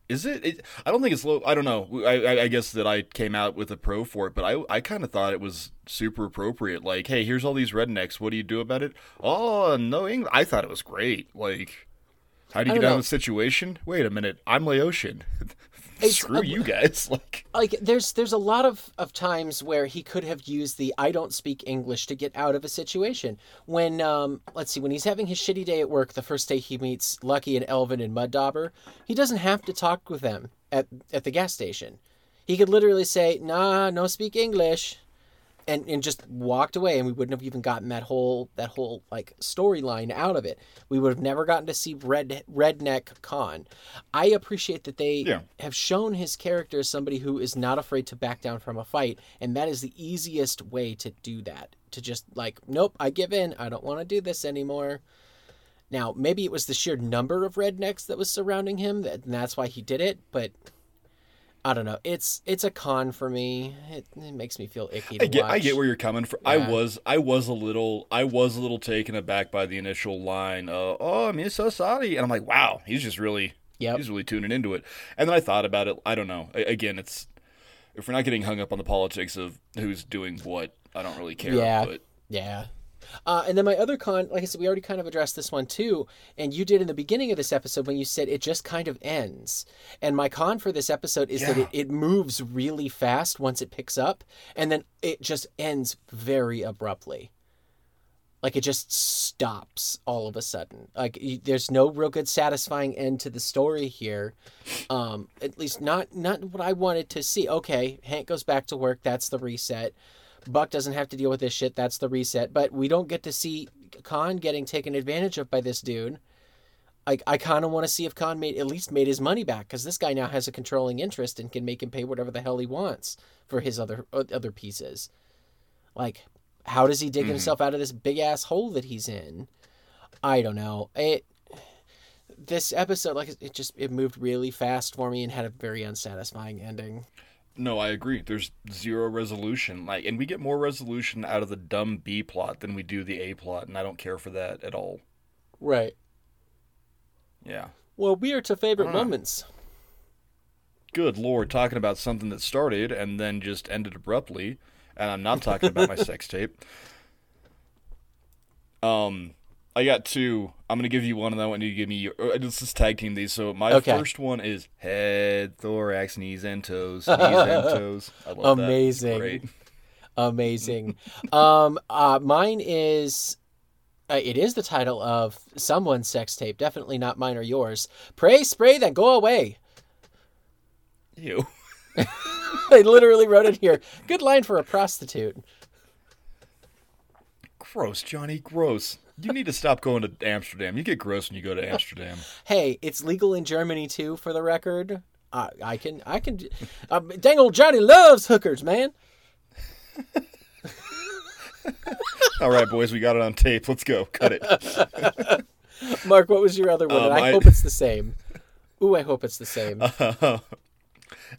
Is it? it? I don't think it's low. I don't know. I, I, I guess that I came out with a pro for it, but I, I kind of thought it was super appropriate. Like, hey, here's all these rednecks. What do you do about it? Oh, no English. I thought it was great. Like, how do you get out know. of the situation? Wait a minute. I'm Laotian. Screw uh, you guys. Like, like there's there's a lot of, of times where he could have used the I don't speak English to get out of a situation. When um let's see, when he's having his shitty day at work, the first day he meets Lucky and Elvin and Mud Dauber, he doesn't have to talk with them at at the gas station. He could literally say, nah, no speak English and, and just walked away and we wouldn't have even gotten that whole that whole like storyline out of it. We would have never gotten to see red redneck Khan. I appreciate that they Yeah. have shown his character as somebody who is not afraid to back down from a fight, and that is the easiest way to do that. To just like, nope, I give in. I don't want to do this anymore. Now, maybe it was the sheer number of rednecks that was surrounding him, that- and that's why he did it. But I don't know. It's it's a con for me. It, it makes me feel icky. To I get, I get where you're coming from. I was, I was a little, I was a little taken aback by the initial line. Uh, oh, I'm so sorry, and I'm like, wow, he's just really, Yep. he's really tuning into it. And then I thought about it. I don't know. A- Again, it's if we're not getting hung up on the politics of who's doing what, I don't really care. Yeah. But Yeah. Uh, and then my other con, like I said, we already kind of addressed this one too, and you did in the beginning of this episode when you said it just kind of ends. And my con for this episode is that it, it moves really fast once it picks up, and then it just ends very abruptly. Like it just stops all of a sudden. Like there's no real good satisfying end to the story here. Um, at least not not what I wanted to see. Okay, Hank goes back to work. That's the reset. Buck doesn't have to deal with this shit. That's the reset. But we don't get to see Khan getting taken advantage of by this dude. I, I kind of want to see if Khan made at least made his money back because this guy now has a controlling interest and can make him pay whatever the hell he wants for his other other pieces. Like, how does he dig mm-hmm. himself out of this big ass hole that he's in? I don't know. It this episode like it just it moved really fast for me and had a very unsatisfying ending. No, I agree. There's zero resolution. Like, and we get more resolution out of the dumb B plot than we do the A plot, and I don't care for that at all. Right. Yeah. Well, we are to favorite moments. Good lord, talking about something that started and then just ended abruptly, and I'm not talking about my sex tape. Um, I got two. I'm gonna give you one, and I want you to give me. Your, uh, let's just tag team these. So my Okay. first one is head, thorax, knees, and toes. Knees and toes. I love that. It's Amazing. Amazing. um, uh, mine is. Uh, it is the title of someone's sex tape. Definitely not mine or yours. Pray, spray, then go away. You. I literally wrote it here. Good line for a prostitute. Gross, Johnny. Gross. You need to stop going to Amsterdam. You get gross when you go to Amsterdam. Hey, it's legal in Germany too, for the record. I, I can, I can. Uh, dang old Johnny loves hookers, man. All right, boys, we got it on tape. Let's go. Cut it. Mark, what was your other one? Um, I, I- hope it's the same. Ooh, I hope it's the same.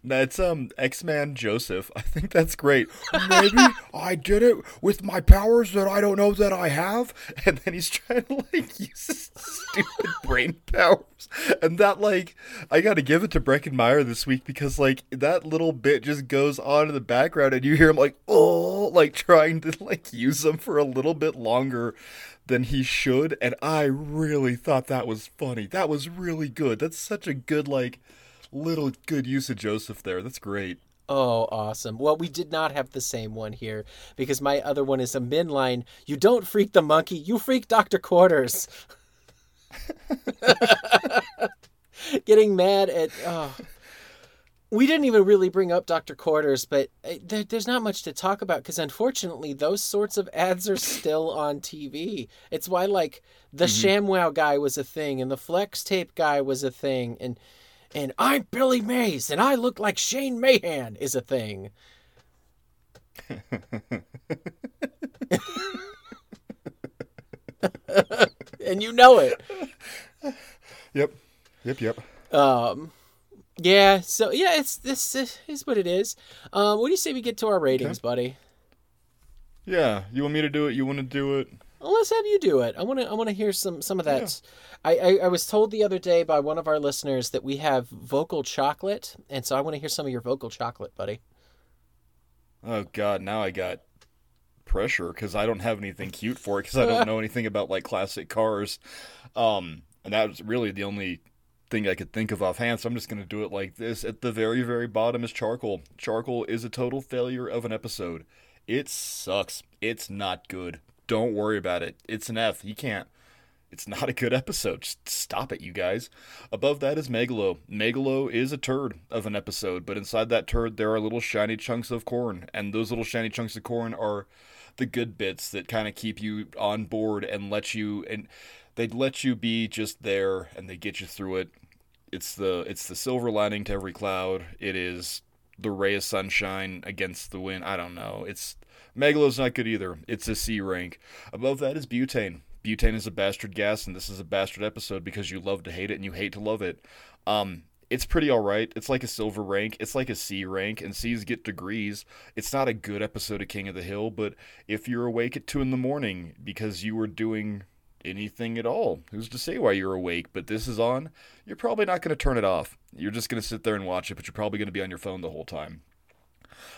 That's um X-Man Joseph. I think that's great. Maybe I did it with my powers that I don't know that I have. And then he's trying to like use his stupid brain powers. And that like I gotta give it to Breckin Meyer this week because like that little bit just goes on in the background and you hear him like oh like trying to like use them for a little bit longer than he should. And I really thought that was funny. That was really good. That's such a good like little good use of Joseph there. That's great. Oh, awesome. Well, we did not have the same one here because my other one is a min line. You don't freak the monkey, you freak Dr. Quarters. Getting mad at. Oh. We didn't even really bring up Dr. Quarters, but uh, there, there's not much to talk about because unfortunately, those sorts of ads are still on TV. It's why, like, the ShamWow guy was a thing and the Flex Tape guy was a thing, and and I'm Billy Mays and I look like Shane Mahan is a thing. and you know it. Yep. Yep, yep. Um, yeah. So yeah, it's this is what it is. Um, what do you say we get to our ratings, buddy? Yeah, you want me to do it? You want to do it? Well, let's have you do it. I want to. I want to hear some some of that. I, I I was told the other day by one of our listeners that we have vocal chocolate, and so I want to hear some of your vocal chocolate, buddy. Oh god, now I got pressure because I don't have anything cute for it because I don't know anything about like classic cars. Um, and that was really the only thing I could think of offhand. So I'm just gonna do it like this. At the very, very bottom is charcoal. Charcoal is a total failure of an episode. It sucks. It's not good. Don't worry about it. It's an F. You can't. It's not a good episode. Just stop it, you guys. Above that is Megalo. Megalo is a turd of an episode, but inside that turd there are little shiny chunks of corn, and those little shiny chunks of corn are the good bits that kind of keep you on board and let you and they let you be just there and they get you through it. It's the it's the silver lining to every cloud. It is the ray of sunshine against the wind. I don't know. It's Megalo's not good either. It's a C rank. Above that is butane. Butane is a bastard gas, and this is a bastard episode because you love to hate it and you hate to love it. Um, it's pretty alright. It's like a silver rank. It's like a C rank, and C's get degrees. It's not a good episode of King of the Hill, but if you're awake at 2 in the morning because you were doing anything at all, who's to say why you're awake? But this is on, you're probably not going to turn it off. You're just going to sit there and watch it, but you're probably going to be on your phone the whole time.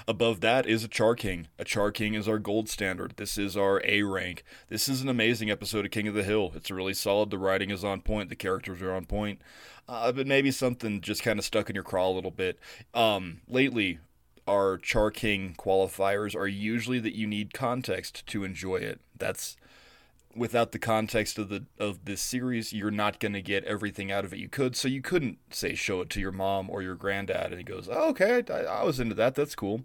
Above that is a Char King. A Char King is our gold standard. This is our A rank. This is an amazing episode of King of the Hill. It's really solid. The writing is on point. The characters are on point. Uh, but maybe something just kind of stuck in your craw a little bit. Um, lately, our Char King qualifiers are usually that you need context to enjoy it. That's without the context of the of this series, you're not going to get everything out of it you could. So you couldn't say show it to your mom or your granddad, and he goes, oh, "Okay, I, I was into that. That's cool."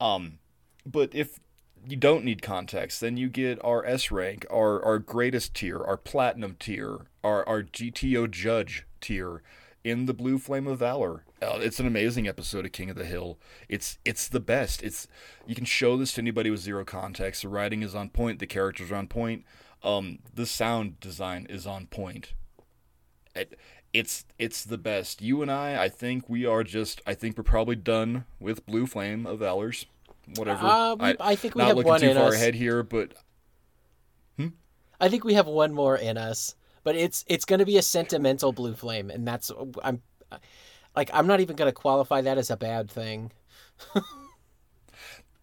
Um, but if you don't need context, then you get our S rank, our our greatest tier, our platinum tier, our our GTO judge tier in the Blue Flame of Valor. Uh, it's an amazing episode of King of the Hill. It's it's the best. It's you can show this to anybody with zero context. The writing is on point. The characters are on point. Um, the sound design is on point. It, it's it's the best. You and I, I think we are just. I think we're probably done with Blue Flame of Valors. Whatever. Uh, we, I, I, think we not have looking one too far us. ahead here, but I think we have one more in us, but it's it's going to be a sentimental blue flame, and that's I'm like I'm not even going to qualify that as a bad thing.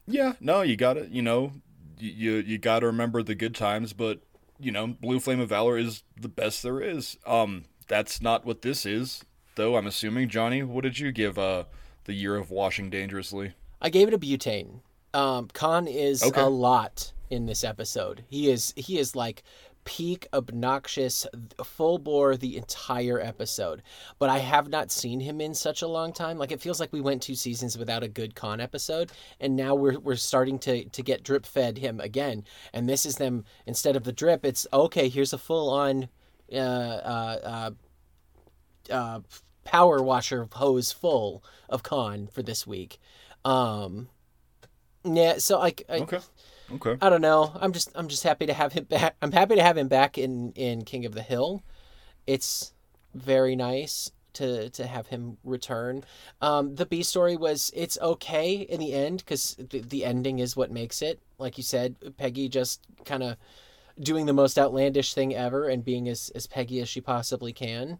Yeah, no, you got to, you know, you you got to remember the good times, but you know, Blue Flame of Valor is the best there is. Um, that's not what this is, though. I'm assuming, Johnny. What did you give uh the year of washing dangerously? I gave it a butane. Um, Khan is Okay. a lot in this episode. He is he is like peak obnoxious full bore the entire episode. But i have not seen him in such a long time. Like it feels like we went two seasons without a good Khan episode and now we're we're starting to to get drip fed him again. And this is them instead of the drip it's okay here's a full on uh uh uh uh, power washer hose full of Khan for this week. Um, yeah, so I, Okay, okay. I don't know. I'm just I'm just happy to have him back. I'm happy to have him back in in King of the Hill. It's very nice to to have him return. Um, the B story was it's okay in the end because the, the ending is what makes it. Like you said, Peggy just kind of doing the most outlandish thing ever and being as as Peggy as she possibly can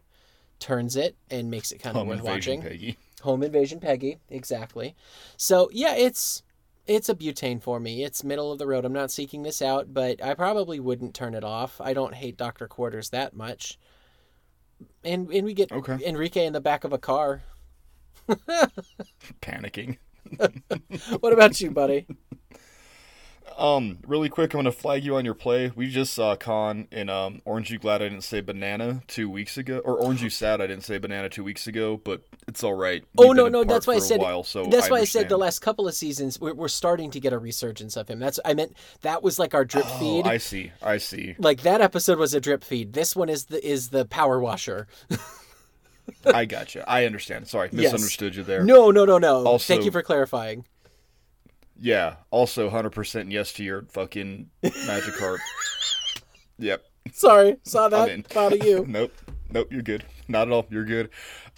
turns it and makes it kind of Home worth invasion, watching. Peggy. Home invasion Peggy, exactly. So yeah, it's it's a butane for me. It's middle of the road. I'm not seeking this out, but I probably wouldn't turn it off. I don't hate Doctor Quarters that much. And and we get Okay. Enrique in the back of a car. Panicking. What about you, buddy? Um, really quick, I'm gonna flag you on your play. We just saw Khan in um Orange You Glad I didn't say banana two weeks ago, or Orange You Sad I didn't say banana two weeks ago, but it's all right. Oh We've no, no, that's why I said. while, so that's why I said the last couple of seasons we're, we're starting to get a resurgence of him. That's I meant that was like our drip Oh, feed. I see. I see. Like that episode was a drip feed. This one is the is the power washer. I gotcha. I understand. Sorry, Yes. misunderstood you there. No, no, no, no. Also- Thank you for clarifying. Yeah. Also, hundred percent yes to your fucking magic harp. yep. Sorry, saw that. Proud of you. nope. Nope. You're good. Not at all. You're good.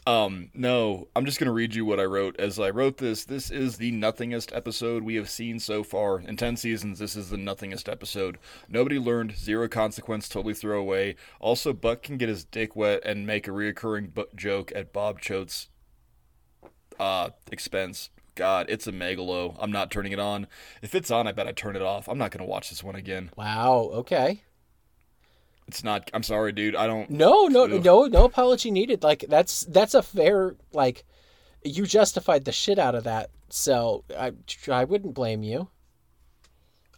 Um, no, I'm just gonna read you what I wrote as I wrote this. This is the nothingest episode we have seen so far in ten seasons. This is the nothingest episode. Nobody learned. Zero consequence. Totally throw away. Also, Buck can get his dick wet and make a reoccurring joke at Bob Choate's uh expense. God, it's a megalo. I'm not turning it on. If it's on, I bet I turn it off. I'm not gonna watch this one again. Wow. Okay. It's not. I'm sorry, dude. I don't. No, no, Ugh. no, no apology needed. Like that's that's a fair like. You justified the shit out of that, so I I wouldn't blame you.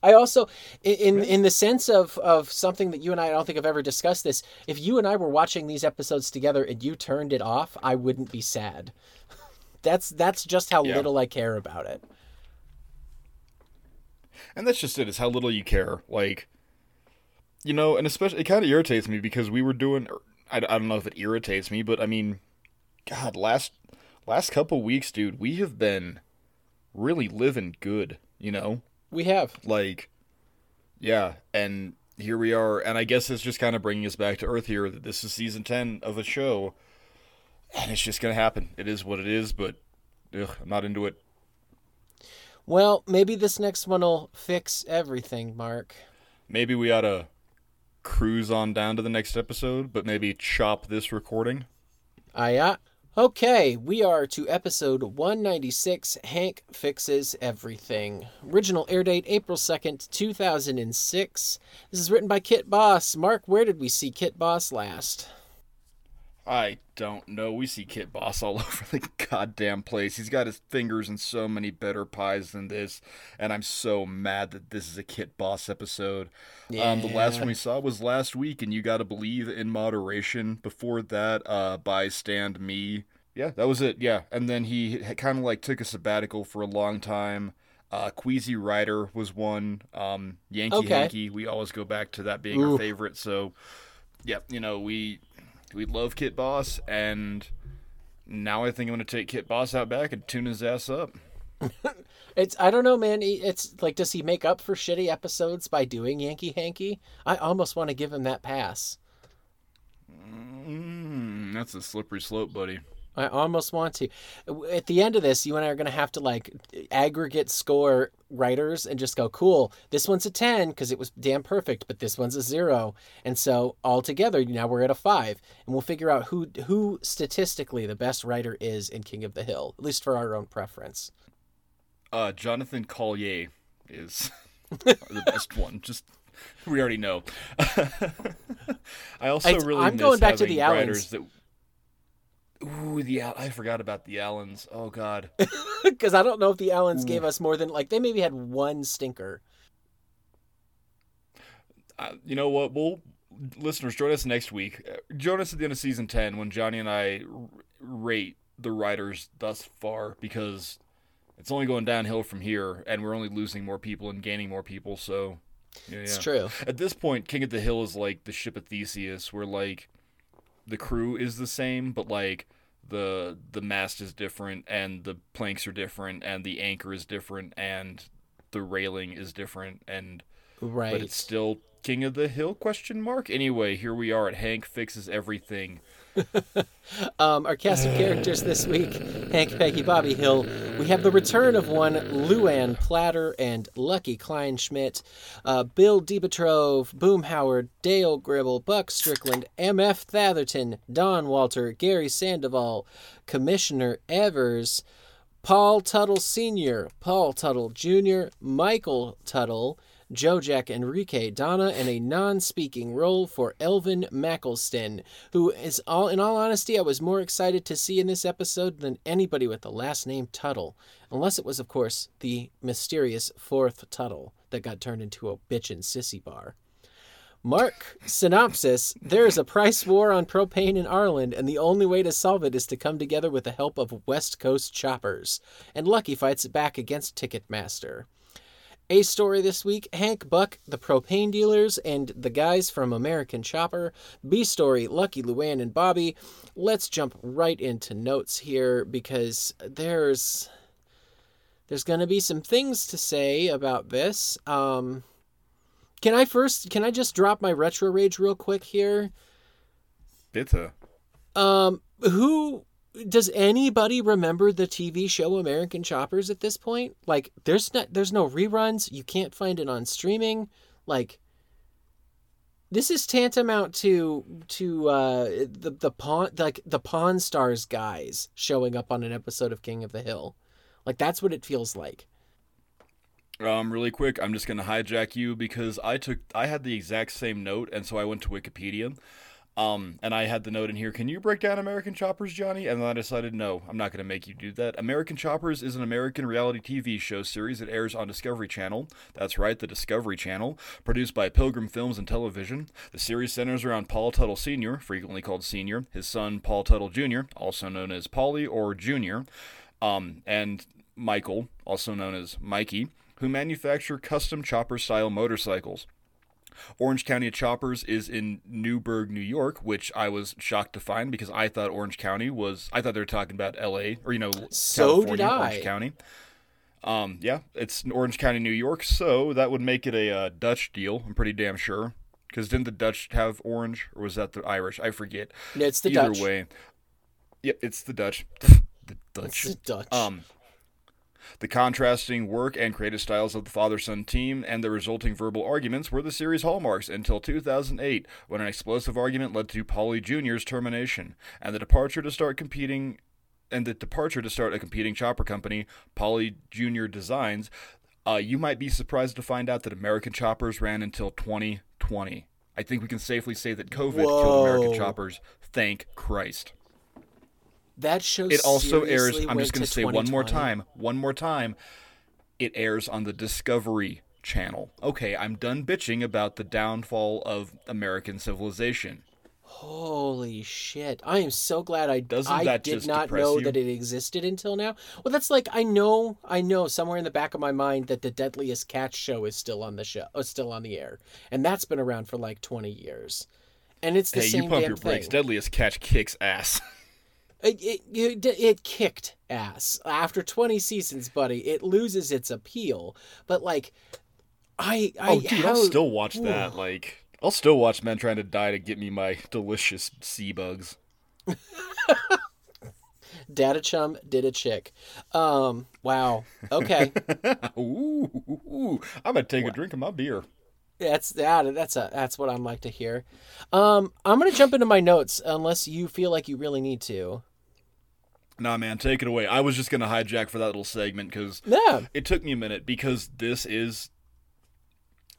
I also, in in, in the sense of of something that you and I, I don't think I've ever discussed this. If you and I were watching these episodes together and you turned it off, I wouldn't be sad. That's that's just how Yeah. little I care about it. And that's just it. Is how little you care. Like, you know, and especially it kind of irritates me because we were doing. Er, I, I don't know if it irritates me, but I mean, God, last last couple weeks, dude, we have been really living good. You know, We have. like, yeah, and here we are, and I guess it's just kind of bringing us back to earth here. That this is season ten of a show, and it's just gonna happen. It is what it is, but ugh, I'm not into it. Well, maybe this next one will fix everything, Mark. Maybe we ought to cruise on down to the next episode, but maybe chop this recording. Aye, aye, Okay, we are to episode 196 Hank Fixes Everything. Original air date April 2nd, 2006. This is written by Kit Boss. Mark, where did we see Kit Boss last? I don't know. We see Kit Boss all over the goddamn place. He's got his fingers in so many better pies than this, and I'm so mad that this is a Kit Boss episode. Yeah. Um, the last one we saw was last week, and you got to believe in moderation. Before that, uh, Bystand Me. Yeah, that was it. Yeah, and then he kind of like took a sabbatical for a long time. Uh, Queasy Rider was one. Um, Yankee okay. Hanky. We always go back to that being Ooh. our favorite. So, yeah, you know we we love Kit Boss, and now I think I'm going to take Kit Boss out back and tune his ass up. it's I don't know, man. It's like, does he make up for shitty episodes by doing Yankee Hanky? I almost want to give him that pass. Mm, that's a slippery slope, buddy. I almost want to. At the end of this, you and I are going to have to like aggregate score writers and just go, cool, this one's a 10 because it was damn perfect, but this one's a zero. And so all together, now we're at a five. And we'll figure out who, who statistically the best writer is in King of the Hill, at least for our own preference. Uh, Jonathan Collier is the best one. Just we already know. I also really I'm going back to the Allens. That, Ooh, the I forgot about the Allens. Oh God. Because I don't know if the Allens Ooh. gave us more than like they maybe had one stinker. Uh, you know what? We'll listeners join us next week. Uh, join us at the end of season ten when Johnny and I r- rate the writers thus far because it's only going downhill from here, and we're only losing more people and gaining more people. So yeah, it's yeah. true. At this point, King of the Hill is like the ship of Theseus, We're like the crew is the same, but like the the mast is different and the planks are different and the anchor is different and the railing is different and right but it's still king of the hill? Question mark? Anyway here we are at hank fixes everything um, our cast of characters this week Hank, Peggy, Bobby Hill. We have the return of one Luann Platter and Lucky Kleinschmidt, uh, Bill Dauterive, Boom Howard, Dale Gribble, Buck Strickland, M.F. Thatherton, Don Walter, Gary Sandoval, Commissioner Evers, Paul Teutul Sr., Paul Teutul Jr., Michael Teutul, Jack Enrique Donna in a non-speaking role for Elvin Mackleston, who is all in all honesty I was more excited to see in this episode than anybody with the last name Teutul, unless it was of course the mysterious fourth Teutul that got turned into a bitch and sissy bar. Mark, synopsis There is a price war on propane in Arlen, and the only way to solve it is to come together with the help of West Coast choppers. And Lucky fights back against Ticketmaster. A story this week Hank Buck, the propane dealers, and the guys from American Chopper. B story Lucky Luann and Bobby. Let's jump right into notes here because there's there's going to be some things to say about this. Um, can I first can I just drop my retro rage real quick here? Bitte. Um, who does anybody remember the TV show American Choppers at this point? Like there's not there's no reruns, you can't find it on streaming. Like this is tantamount to to uh the the pawn like the Pawn Stars guys showing up on an episode of King of the Hill. Like that's what it feels like. Um, really quick, I'm just gonna hijack you because I took I had the exact same note, and so I went to Wikipedia. Um, and I had the note in here, can you break down American Choppers, Johnny? And then I decided, no, I'm not going to make you do that. American Choppers is an American reality TV show series that airs on Discovery Channel. That's right, the Discovery Channel, produced by Pilgrim Films and Television. The series centers around Paul Teutul Sr., frequently called Sr., his son Paul Teutul Jr., also known as Paulie or Jr., um, and Michael, also known as Mikey, who manufacture custom chopper style motorcycles. Orange County Choppers is in Newburgh, New York, which I was shocked to find because I thought Orange County was I thought they were talking about L.A. or you know so California, did I. Orange County. Um, yeah, it's Orange County, New York, so that would make it a uh, Dutch deal. I'm pretty damn sure. Because didn't the Dutch have orange, or was that the Irish? I forget. No, it's the Either Dutch. way, yeah, it's the Dutch. the Dutch. It's the Dutch. Um, the contrasting work and creative styles of the father son team and the resulting verbal arguments were the series' hallmarks until 2008, when an explosive argument led to Paulie Jr.'s termination and the departure to start competing and the departure to start a competing chopper company, Poly Junior Designs, uh, you might be surprised to find out that American choppers ran until 2020. I think we can safely say that COVID killed American choppers. Thank Christ. That show It also airs. I'm just going to say one more time. One more time. It airs on the Discovery Channel. Okay, I'm done bitching about the downfall of American civilization. Holy shit! I am so glad I Doesn't I that did not know you? that it existed until now. Well, that's like I know I know somewhere in the back of my mind that the Deadliest Catch show is still on the show, uh, still on the air, and that's been around for like twenty years, and it's the Hey, same you pump your brakes. thing. Deadliest Catch kicks ass. It, it, it, it kicked ass after 20 seasons, buddy. It loses its appeal. But like, I, I Oh, dude, how, I'll still watch that. Like, I'll still watch men trying to die to get me my delicious sea bugs. Data Chum did a chick. Um, wow. Okay, ooh, ooh, ooh. I'm gonna take a drink of my beer. that's that. That's a that's what I'm like to hear. Um, I'm gonna jump into my notes unless you feel like you really need to. Nah, man, take it away. I was just gonna hijack for that little segment because Yeah. it took me a minute because this is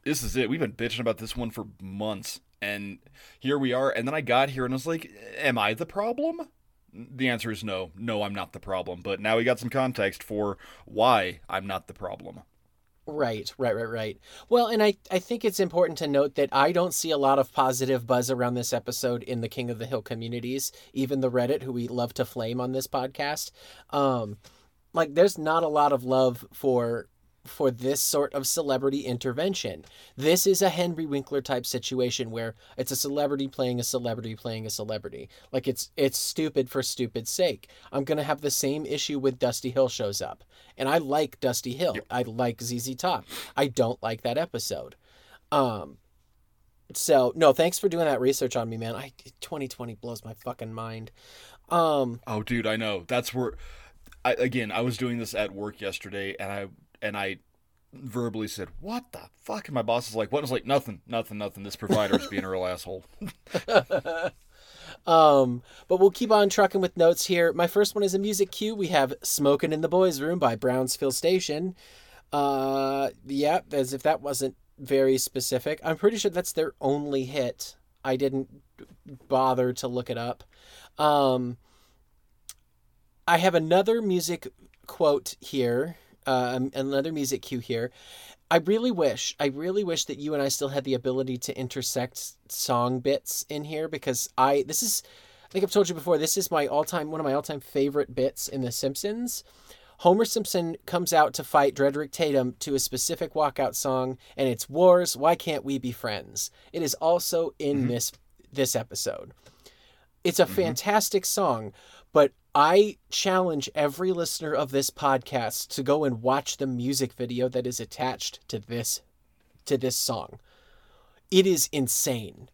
this is it. We've been bitching about this one for months, and here we are. And then I got here and I was like, "Am I the problem?" The answer is no. No, I'm not the problem. But now we got some context for why I'm not the problem. Right, right, right, right. Well, and I, I think it's important to note that I don't see a lot of positive buzz around this episode in the King of the Hill communities, even the Reddit, who we love to flame on this podcast. Um, like, there's not a lot of love for for this sort of celebrity intervention. This is a Henry Winkler type situation where it's a celebrity playing a celebrity playing a celebrity. Like it's it's stupid for stupid's sake. I'm gonna have the same issue with Dusty Hill shows up, and I like Dusty Hill. I like ZZ Top. I don't like that episode. Um. So no, thanks for doing that research on me, man. I 2020 blows my fucking mind. Um. Oh, dude, I know. That's where. I, again, I was doing this at work yesterday, and I and I verbally said, "What the fuck?" And my boss is like, "What?" I was like, "Nothing, nothing, nothing. This provider is being a real asshole." Um, but we'll keep on trucking with notes here. My first one is a music cue. We have "Smoking in the Boys' Room" by Brownsville Station. Uh, yeah, as if that wasn't very specific. I'm pretty sure that's their only hit. I didn't bother to look it up. Um, I have another music quote here. Um, another music cue here. I really wish, I really wish that you and I still had the ability to intersect song bits in here because I, this is, I think I've told you before, this is my all time, one of my all time favorite bits in The Simpsons. Homer Simpson comes out to fight Drederick Tatum to a specific walkout song, and it's Wars, Why Can't We Be Friends? It is also in this this episode. It's a fantastic song, but I challenge every listener of this podcast to go and watch the music video that is attached to this to this song. It is insane.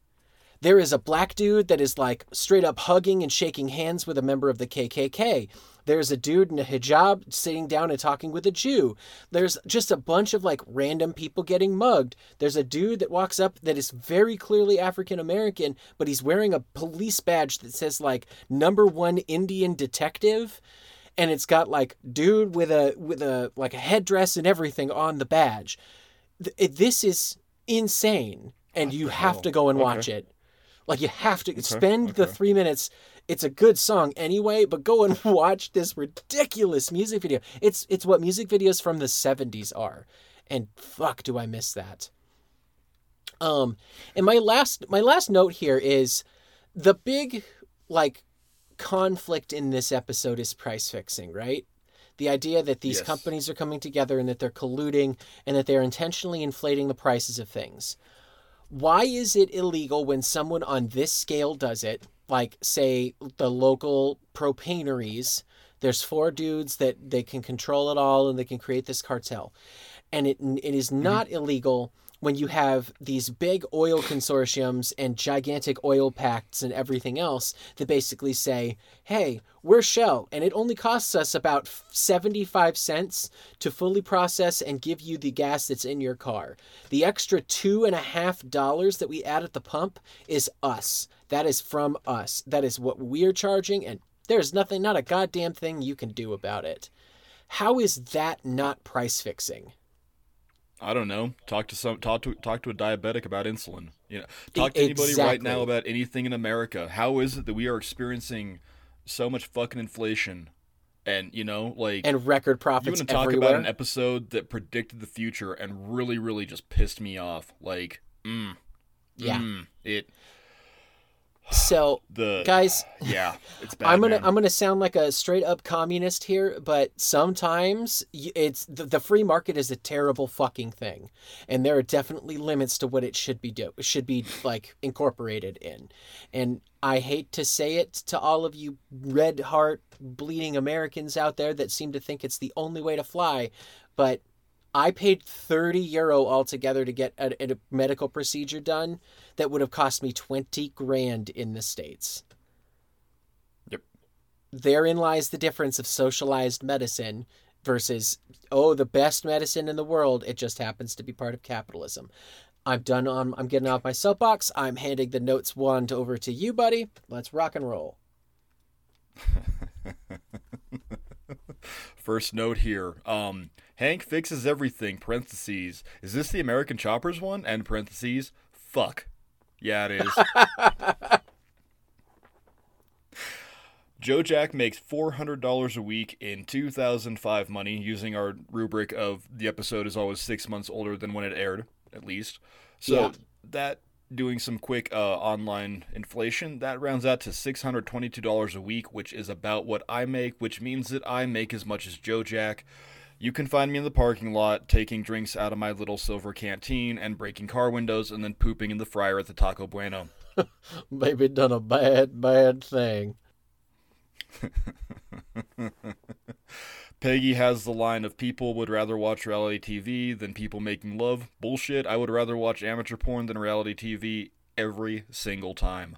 There is a black dude that is like straight up hugging and shaking hands with a member of the KKK. There's a dude in a hijab sitting down and talking with a Jew. There's just a bunch of like random people getting mugged. There's a dude that walks up that is very clearly African American, but he's wearing a police badge that says like number one Indian detective. And it's got like dude with a with a like a headdress and everything on the badge. Th- This is insane, and you have to go and Okay. watch it. Like you have to spend the three minutes. It's a good song anyway, but go and watch this ridiculous music video. It's it's what music videos from the '70s are, and fuck, do I miss that. Um, and my last my last note here is the big like conflict in this episode is price fixing, right? The idea that these Yes. companies are coming together and that they're colluding and that they're intentionally inflating the prices of things why is it illegal when someone on this scale does it? Like say the local propaneries there's four dudes that they can control it all and they can create this cartel. And it, it is mm-hmm. not illegal when you have these big oil consortiums and gigantic oil pacts and everything else that basically say, hey, we're Shell, and it only costs us about 75 cents to fully process and give you the gas that's in your car. The extra two and a half dollars that we add at the pump is us. That is from us. That is what we're charging, and There's nothing, not a goddamn thing you can do about it. How is that not price fixing? I don't know. Talk to some talk to talk to a diabetic about insulin. You know, talk to anybody right now about anything in America. How is it that we are experiencing so much fucking inflation? And you know, like And record profits. you want to talk everywhere. about an episode that predicted the future and really, really just pissed me off. Like, mm, yeah. mm, it So, the guys, yeah, it's bad. I'm gonna man. I'm gonna sound like a straight up communist here, but sometimes it's the, the free market is a terrible fucking thing, and there are definitely limits to what it should be do should be like incorporated in, and I hate to say it to all of you red heart bleeding Americans out there that seem to think it's the only way to fly, but I paid 30 euro altogether to get a, a medical procedure done that would have cost me 20 grand in the states. Yep. Therein lies the difference of socialized medicine versus, oh, the best medicine in the world. It just happens to be part of capitalism. I'm done on, I'm getting off my soapbox. I'm handing the notes wand over to you, buddy. Let's rock and roll. First note here. Um, Hank fixes everything. Parentheses. Is this the American Choppers one? And parentheses. Fuck. Yeah, it is. Joe Jack makes four hundred dollars a week in two thousand five money, using our rubric of the episode is always six months older than when it aired, at least. So Yeah. that doing some quick uh, online inflation that rounds out to six hundred twenty-two dollars a week, which is about what I make, which means that I make as much as Joe Jack. You can find me in the parking lot taking drinks out of my little silver canteen and breaking car windows and then pooping in the fryer at the Taco Bueno. Maybe done a bad, bad thing. Peggy has the line of people would rather watch reality TV than people making love. Bullshit. I would rather watch amateur porn than reality TV every single time.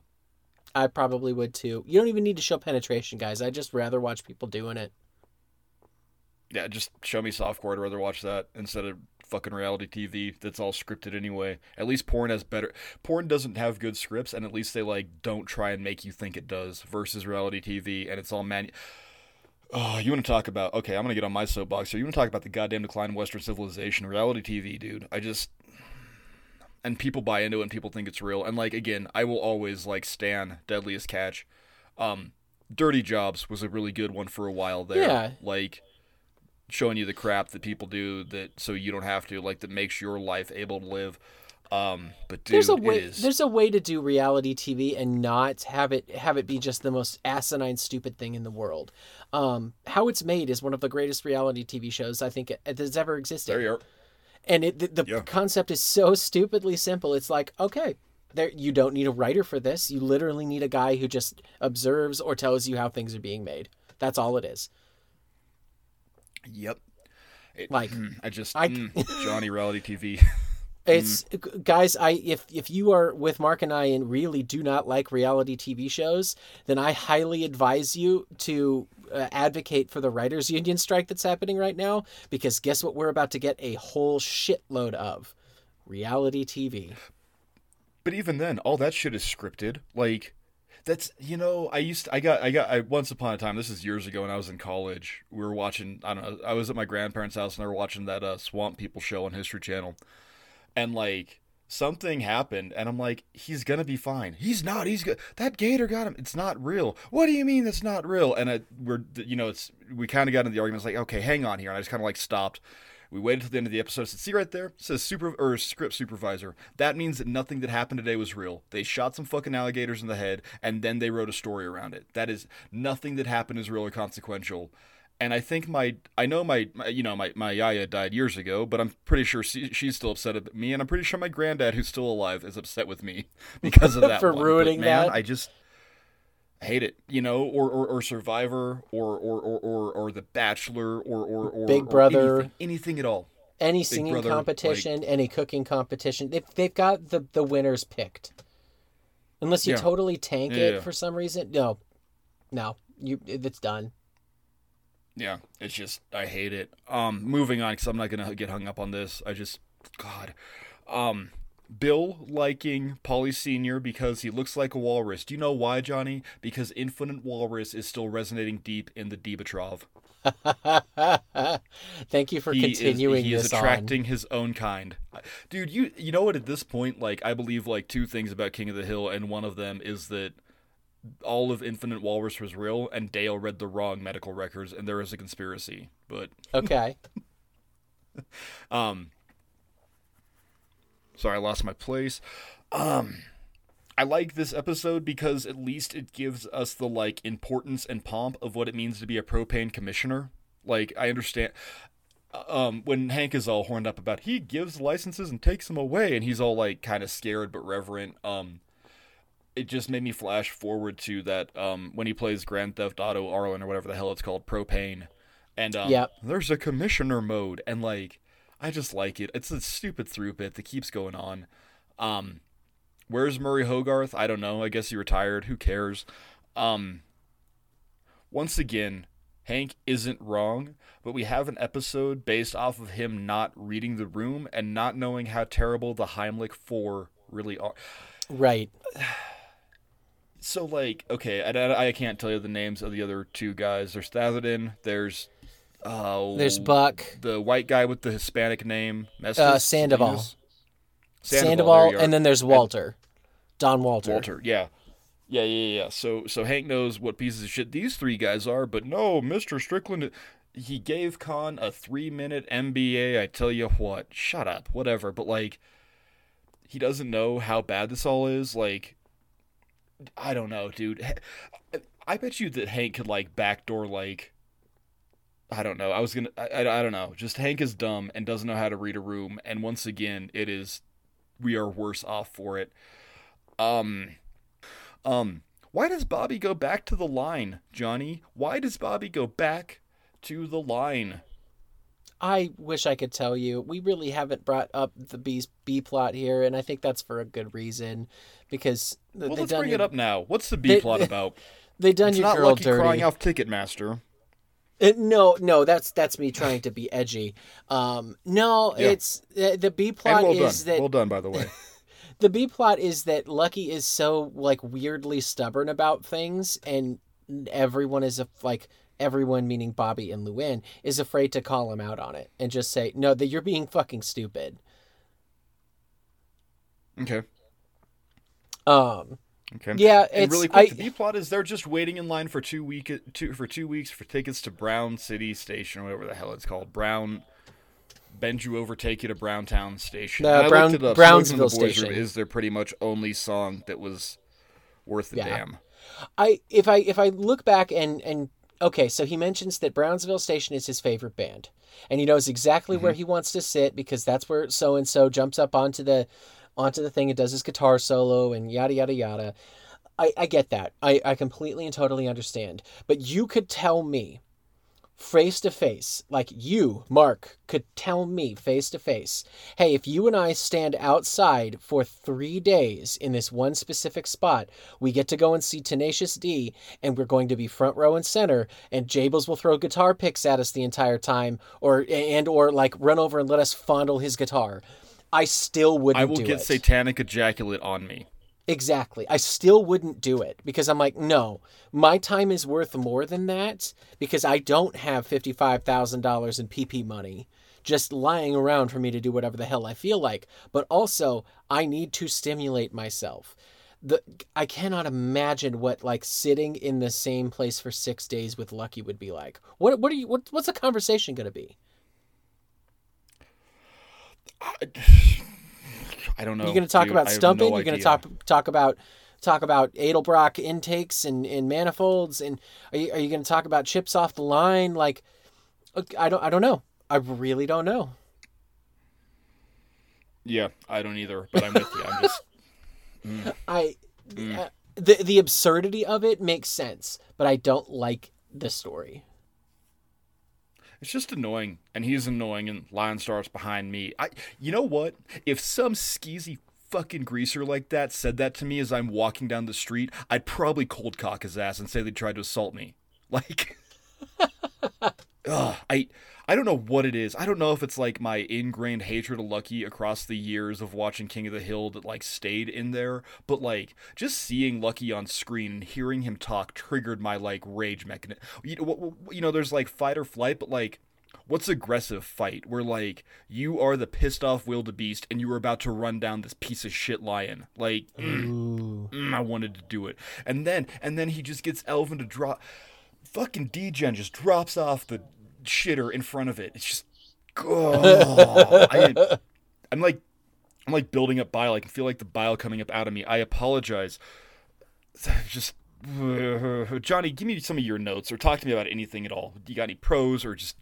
I probably would too. You don't even need to show penetration, guys. I'd just rather watch people doing it. Yeah, just show me softcore. I'd rather watch that instead of fucking reality TV that's all scripted anyway. At least porn has better. Porn doesn't have good scripts, and at least they like don't try and make you think it does. Versus reality TV, and it's all man. Oh, you want to talk about? Okay, I'm gonna get on my soapbox here. You want to talk about the goddamn decline of Western civilization? Reality TV, dude. I just and people buy into it and people think it's real. And like again, I will always like stan Deadliest Catch. Um, Dirty Jobs was a really good one for a while there. Yeah. Like showing you the crap that people do that so you don't have to like that makes your life able to live. Um, but dude, there's a way it is. there's a way to do reality TV and not have it have it be just the most asinine stupid thing in the world. Um, How It's Made is one of the greatest reality TV shows I think that's ever existed. there you are. And it the, the Yeah. concept is so stupidly simple. It's like, okay, there you don't need a writer for this. You literally need a guy who just observes or tells you how things are being made. That's all it is. Yep. It, Like, mm, I just I- mm, Johnny reality TV. It's guys, I if if you are with Mark and I and really do not like reality TV shows, then I highly advise you to uh, advocate for the writers union strike that's happening right now because guess what we're about to get a whole shitload of reality TV. But even then, all that shit is scripted. Like that's you know, I used to, I got I got I once upon a time, this is years ago when I was in college, we were watching I don't know, I was at my grandparents' house and they were watching that uh, Swamp People show on History Channel. And like something happened and I'm like, he's gonna be fine. He's not, he's good that gator got him. It's not real. What do you mean that's not real? And I we're you know, it's we kinda got into the argument, it's like, okay, hang on here, and I just kinda like stopped. We waited until the end of the episode. Said, "See right there, it says super or script supervisor. That means that nothing that happened today was real. They shot some fucking alligators in the head, and then they wrote a story around it. That is nothing that happened is real or consequential." And I think my, I know my, my you know, my, my yaya died years ago, but I'm pretty sure she, she's still upset at me, and I'm pretty sure my granddad, who's still alive, is upset with me because of that. For one. But, ruining man, that? I just hate it, you know, or or, or Survivor, or or, or or or The Bachelor, or or or Big Brother. anything, anything at all. Any singing Brother, competition, any cooking competition, they've they've got the the winners picked. Unless you Yeah. totally tank Yeah, it yeah. for some reason, no, no, you it's done. Yeah, it's just I hate it. Um, moving on because I'm not gonna get hung up on this. I just, God, um, Bill liking Polly Senior because he looks like a walrus. Do you know why, Johnny? Because Infinite Walrus is still resonating deep in the Dauterive. Thank you for he continuing is, he this is attracting his own kind dude you you know what at this point like i believe like two things about king of the hill and one of them is that all of infinite walrus was real and dale read the wrong medical records and there is a conspiracy but. Okay. um sorry i lost my place. Um i like this episode because at least it gives us the like importance and pomp of what it means to be a propane commissioner. Like i understand um when hank is all horned up about he gives licenses and takes them away and he's all like kind of scared but reverent. Um it just made me flash forward to that um when he plays grand theft auto arlen or whatever the hell it's called propane. And um, Yep. there's a commissioner mode and like i just like it. It's a stupid through bit that keeps going on. Um where's murray hogarth? I don't know. I guess he retired. Who cares? Um once again hank isn't wrong but we have an episode based off of him not reading the room and not knowing how terrible the heimlich four really are. Right. so like okay I, I, I can't tell you the names of the other two guys. There's Thatherton there's uh There's Buck, the white guy with the hispanic name Mestis, Uh, Sandoval. who it is? Sandoval, there and then there's Walter. Don Walter. Walter, yeah. Yeah, yeah, yeah. So so Hank knows what pieces of shit these three guys are, but no, Mr. Strickland he gave Khan a three minute MBA, I tell you what. Shut up, whatever. But like he doesn't know how bad this all is, like I don't know, dude. I bet you that Hank could like backdoor like I don't know. I was gonna. I, I, I don't know. Just Hank is dumb and doesn't know how to read a room. And once again, it is. We are worse off for it. Um. Um. Why does Bobby go back to the line, Jonny? Why does Bobby go back to the line? I wish I could tell you. We really haven't brought up the B B plot here, and I think that's for a good reason, because th- Well, let's bring your, it up now. What's the B They- plot about? They done It's your not girl Lucky dirty. crying off Ticketmaster. Uh, no, no, that's that's me trying to be edgy. Um, no, Yeah. it's uh, the B plot well done. is that well done, by the way. the B plot is that Lucky is so like weirdly stubborn about things, and everyone is a, like everyone, meaning Bobby and Luann, is afraid to call him out on it and just say, "No, that you're being fucking stupid." Okay. Um, Okay. yeah, And really quick, I, the B plot is they're just waiting in line for two week two for two weeks for tickets to Brown City Station, or whatever the hell it's called. Brown bend you over, take you to Browntown Station. I Brown- up. Brownsville Station. Is their pretty much only song that was worth the Yeah. damn. I if I if I look back and and okay, so he mentions that Brownsville Station is his favorite band, and he knows exactly where mm-hmm. he wants to sit because that's where so and so jumps up onto the onto the thing and does his guitar solo and yada yada yada. I, I get that. I, I completely and totally understand. But you could tell me face to face, like you, Mark, could tell me face to face, hey, if you and I stand outside for three days in this one specific spot, we get to go and see Tenacious D, and we're going to be front row and center, and Jables will throw guitar picks at us the entire time, or and or like run over and let us fondle his guitar. I still wouldn't I will get it. satanic ejaculate on me. Exactly. I still wouldn't do it because I'm like, no, my time is worth more than that because I don't have $55,000 in PP money just lying around for me to do whatever the hell I feel like. But also, I need to stimulate myself. The, I cannot imagine what like sitting in the same place for six days with Lucky would be like. What what are you what, what's the conversation gonna be? I don't know. You're gonna talk dude. about stumping. no You're gonna idea. talk talk about talk about Edelbrock intakes and, and manifolds, and are you, are you gonna talk about chips off the line? Like, I don't I don't know. I really don't know. Yeah, I don't either, but I'm with you. I'm just I Mm. uh, the the absurdity of it makes sense, but I don't like the story. It's just annoying, and he's annoying, and Lion Star's behind me. I, you know what? If some skeezy fucking greaser like that said that to me as I'm walking down the street, I'd probably cold cock his ass and say they tried to assault me. Like, ugh, I I don't know what it is. I don't know if it's like my ingrained hatred of Lucky across the years of watching King of the Hill that like stayed in there, but like just seeing Lucky on screen and hearing him talk triggered my like rage mechanism. You know, you know, there's like fight or flight, but like what's aggressive fight where like you are the pissed off wildebeest and you were about to run down this piece of shit lion like mm, mm, i wanted to do it and then and then he just gets elvin to drop fucking degen just drops off the shitter in front of it it's just oh, I, i'm like i'm like building up bile i can feel like the bile coming up out of me i apologize just Jonny, give me some of your notes or talk to me about anything at all. You got any pros or just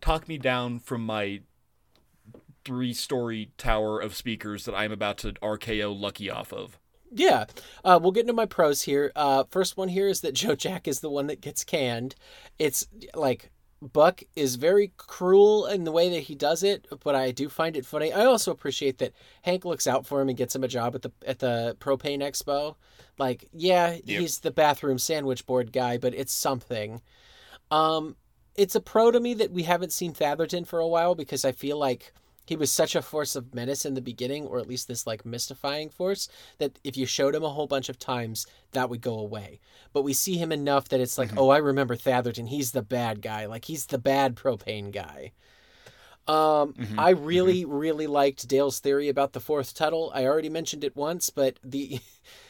talk me down from my three story tower of speakers that I'm about to RKO Lucky off of. Yeah, uh, we'll get into my pros here. Uh, first one here is that Joe Jack is the one that gets canned. It's like Buck is very cruel in the way that he does it, but I do find it funny. I also appreciate that Hank looks out for him and gets him a job at the at the propane expo. Like, yeah, yep. he's the bathroom sandwich board guy, but it's something. Um, it's a pro to me that we haven't seen Thatherton for a while because I feel like he was such a force of menace in the beginning, or at least this like mystifying force, that if you showed him a whole bunch of times, that would go away. But we see him enough that it's like, mm-hmm. oh, I remember Thatherton. He's the bad guy. Like he's the bad propane guy. Um, mm-hmm. I really, mm-hmm. really liked Dale's theory about the fourth Teutul. I already mentioned it once, but the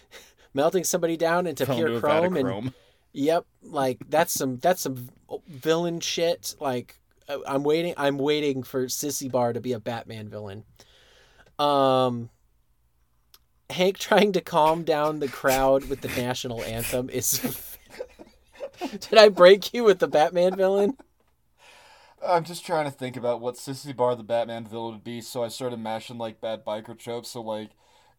melting somebody down into pure chrome and Yep, like that's some that's some villain shit. Like I'm waiting I'm waiting for Sissy Bar to be a Batman villain. Um Hank trying to calm down the crowd with the national anthem is Did I break you with the Batman villain? I'm just trying to think about what Sissy Bar the Batman villain would be, so I started mashing like bad biker tropes. So like,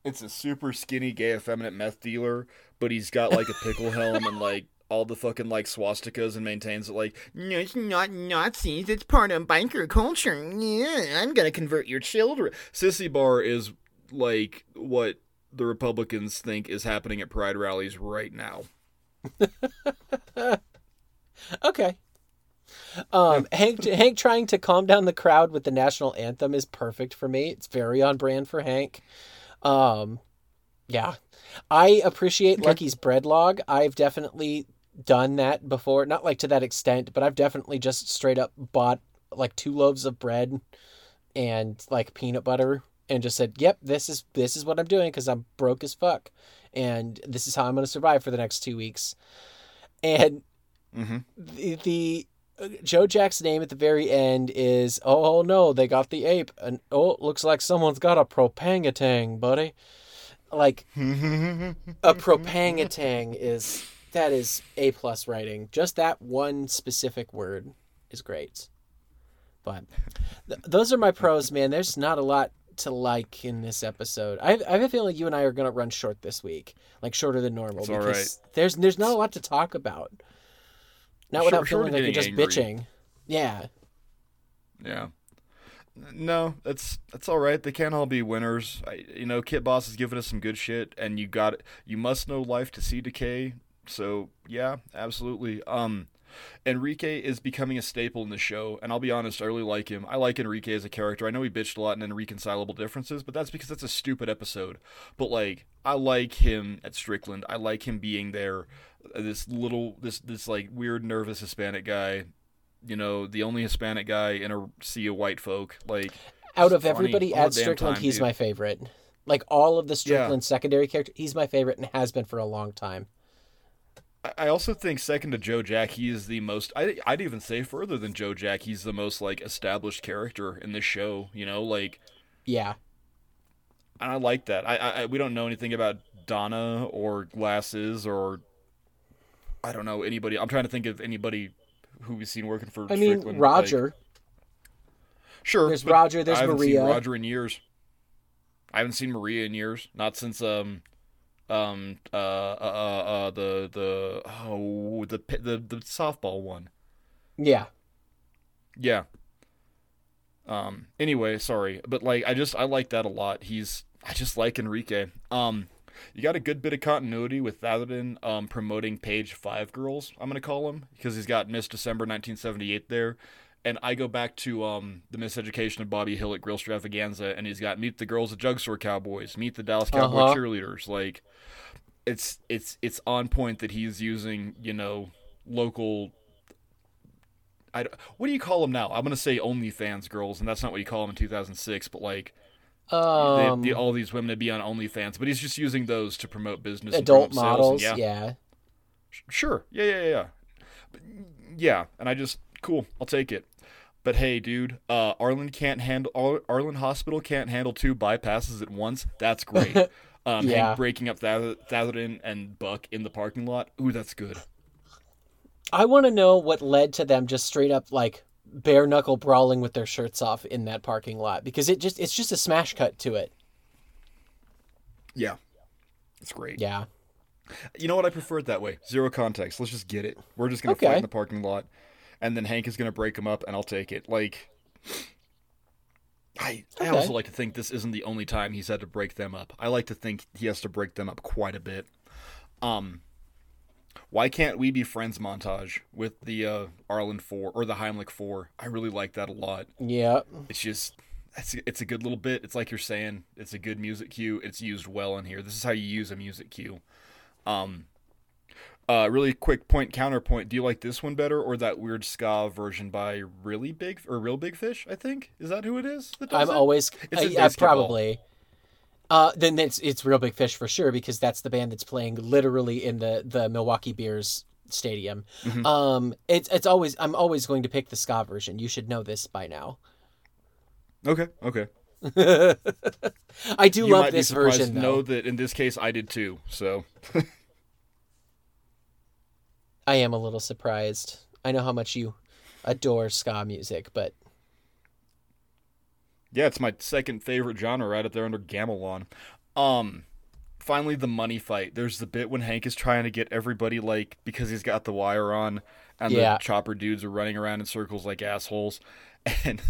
it's a super skinny, gay, effeminate meth dealer, but he's got like a pickle helm and like all the fucking like swastikas and maintains that like no, it's not Nazis. It's part of biker culture. Yeah, I'm gonna convert your children. Sissy Bar is like what the Republicans think is happening at Pride rallies right now. okay. Um, Hank Hank trying to calm down the crowd with the national anthem is perfect for me. It's very on brand for Hank. Um, yeah, I appreciate okay. Lucky's bread log. I've definitely done that before, not like to that extent, but I've definitely just straight up bought like two loaves of bread and like peanut butter and just said, "Yep, this is this is what I'm doing because I'm broke as fuck, and this is how I'm going to survive for the next two weeks." And mm-hmm. the, the uh, Joe Jack's name at the very end is, "Oh no, they got the ape," and oh, looks like someone's got a propangatang, buddy. Like a propangatang is that is a plus writing. Just that one specific word is great. But th- those are my pros, man. There's not a lot to like in this episode. I, I have a feeling you and I are going to run short this week, like shorter than normal, it's because there's there's not a lot to talk about. Not short, without feeling like you're just angry. bitching. Yeah. Yeah. No, that's that's all right. They can't all be winners. I, you know, Kit Boss has given us some good shit, and you got it. You must know life to see decay. So yeah, absolutely. Um, Enrique is becoming a staple in the show, and I'll be honest, I really like him. I like Enrique as a character. I know he bitched a lot in Irreconcilable Differences, but that's because that's a stupid episode. But like, I like him at Strickland. I like him being there. This little, this this like weird, nervous Hispanic guy. You know, the only Hispanic guy in a sea of white folk. Like, out of everybody at Strickland, time, he's dude. my favorite. Like all of the Strickland yeah. secondary characters, he's my favorite and has been for a long time. I also think second to Joe Jack, he is the most. I, I'd even say further than Joe Jack, he's the most like established character in this show. You know, like yeah. And I like that. I, I we don't know anything about Donna or Glasses or I don't know anybody. I'm trying to think of anybody who we've seen working for. I mean Strickland, Roger. Like, sure, there's Roger. There's I Maria. Roger in years. I haven't seen Maria in years. Not since um um uh, uh uh, uh the the oh the the the softball one. Yeah. Yeah. Um anyway, sorry, but like I just I like that a lot. He's I just like Enrique. Um You got a good bit of continuity with Thatherton um, promoting Page Five Girls. I'm gonna call him because he's got Miss December 1978 there, and I go back to um, the Miseducation of Bobby Hill at Grill Stravaganza, and he's got Meet the Girls at Jug Store Cowboys, Meet the Dallas Cowboy Uh-huh. Cheerleaders. Like, it's it's it's on point that he's using you know local. I what do you call them now? I'm gonna say OnlyFans girls, and that's not what you call them in 2006, but like they- Um, they- all these women to be on OnlyFans, but he's just using those to promote business. adult promote sales, and models, yeah, yeah. sure, yeah, yeah, yeah, yeah. But, yeah. And I just cool, I'll take it. But hey, dude, uh, Arlen can't handle Ar- Arlen Hospital can't handle two bypasses at once. That's great. Um, Yeah. Hank breaking up Thatherton and Buck in the parking lot. Ooh, that's good. I want to know what led to them just straight up like bare knuckle brawling with their shirts off in that parking lot because it just it's just a smash cut to it. Yeah, it's great. Yeah. You know what? I prefer it that way. Zero context. Let's just get it. We're just gonna Okay. fight in the parking lot, and then Hank is gonna break them up, and I'll take it. Like, I I also like to think this isn't the only time he's had to break them up. I like to think he has to break them up quite a bit. Um, why can't we be friends montage with the uh, Arlen Four or the Heimlich Four? I really like that a lot. Yeah. It's just. It's, it's a good little bit. It's like you're saying. It's a good music cue. It's used well in here. This is how you use a music cue. Um, uh, really quick point counterpoint. Do you like this one better or that weird ska version by Really Big or Real Big Fish? I think is that who it is. I'm it? always It's uh, in yeah, probably. Uh, then it's it's real big fish for sure because that's the band that's playing literally in the the Milwaukee Bears stadium. Mhm. Um, it's it's always I'm always going to pick the ska version. You should know this by now. okay. Okay. I do you love this version though. know that in this case I did too. So I am a little surprised. I know how much you adore ska music, but yeah, it's my second favorite genre right up there under Gamelan. Um. Finally, the money fight. There's the bit when Hank is trying to get everybody like because he's got the wire on, and Yeah. the chopper dudes are running around in circles like assholes, and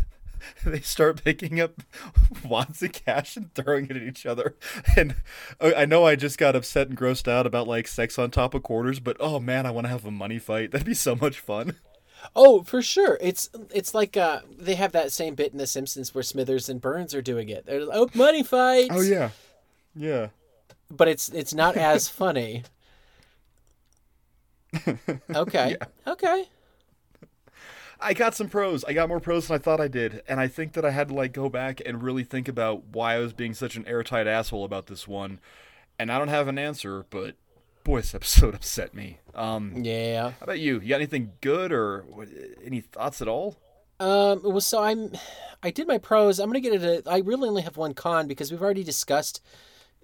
they start picking up wads of cash and throwing it at each other. And I I know I just got upset and grossed out about like sex on top of quarters, but oh man, I want to have a money fight. That'd be so much fun. oh, for sure, it's it's like uh they have that same bit in The Simpsons where Smithers and Burns are doing it. They're like, oh money fight. Oh yeah, yeah. but it's it's not as funny. Okay. Okay. I got some pros. I got more pros than I thought I did, and I think that I had to like go back and really think about why I was being such an airtight asshole about this one. And I don't have an answer, but boy, this episode upset me. Um, Yeah. how about you? You got anything good or any thoughts at all? Um. Well, so I'm. I did my pros. I'm gonna get it. I really only have one con because we've already discussed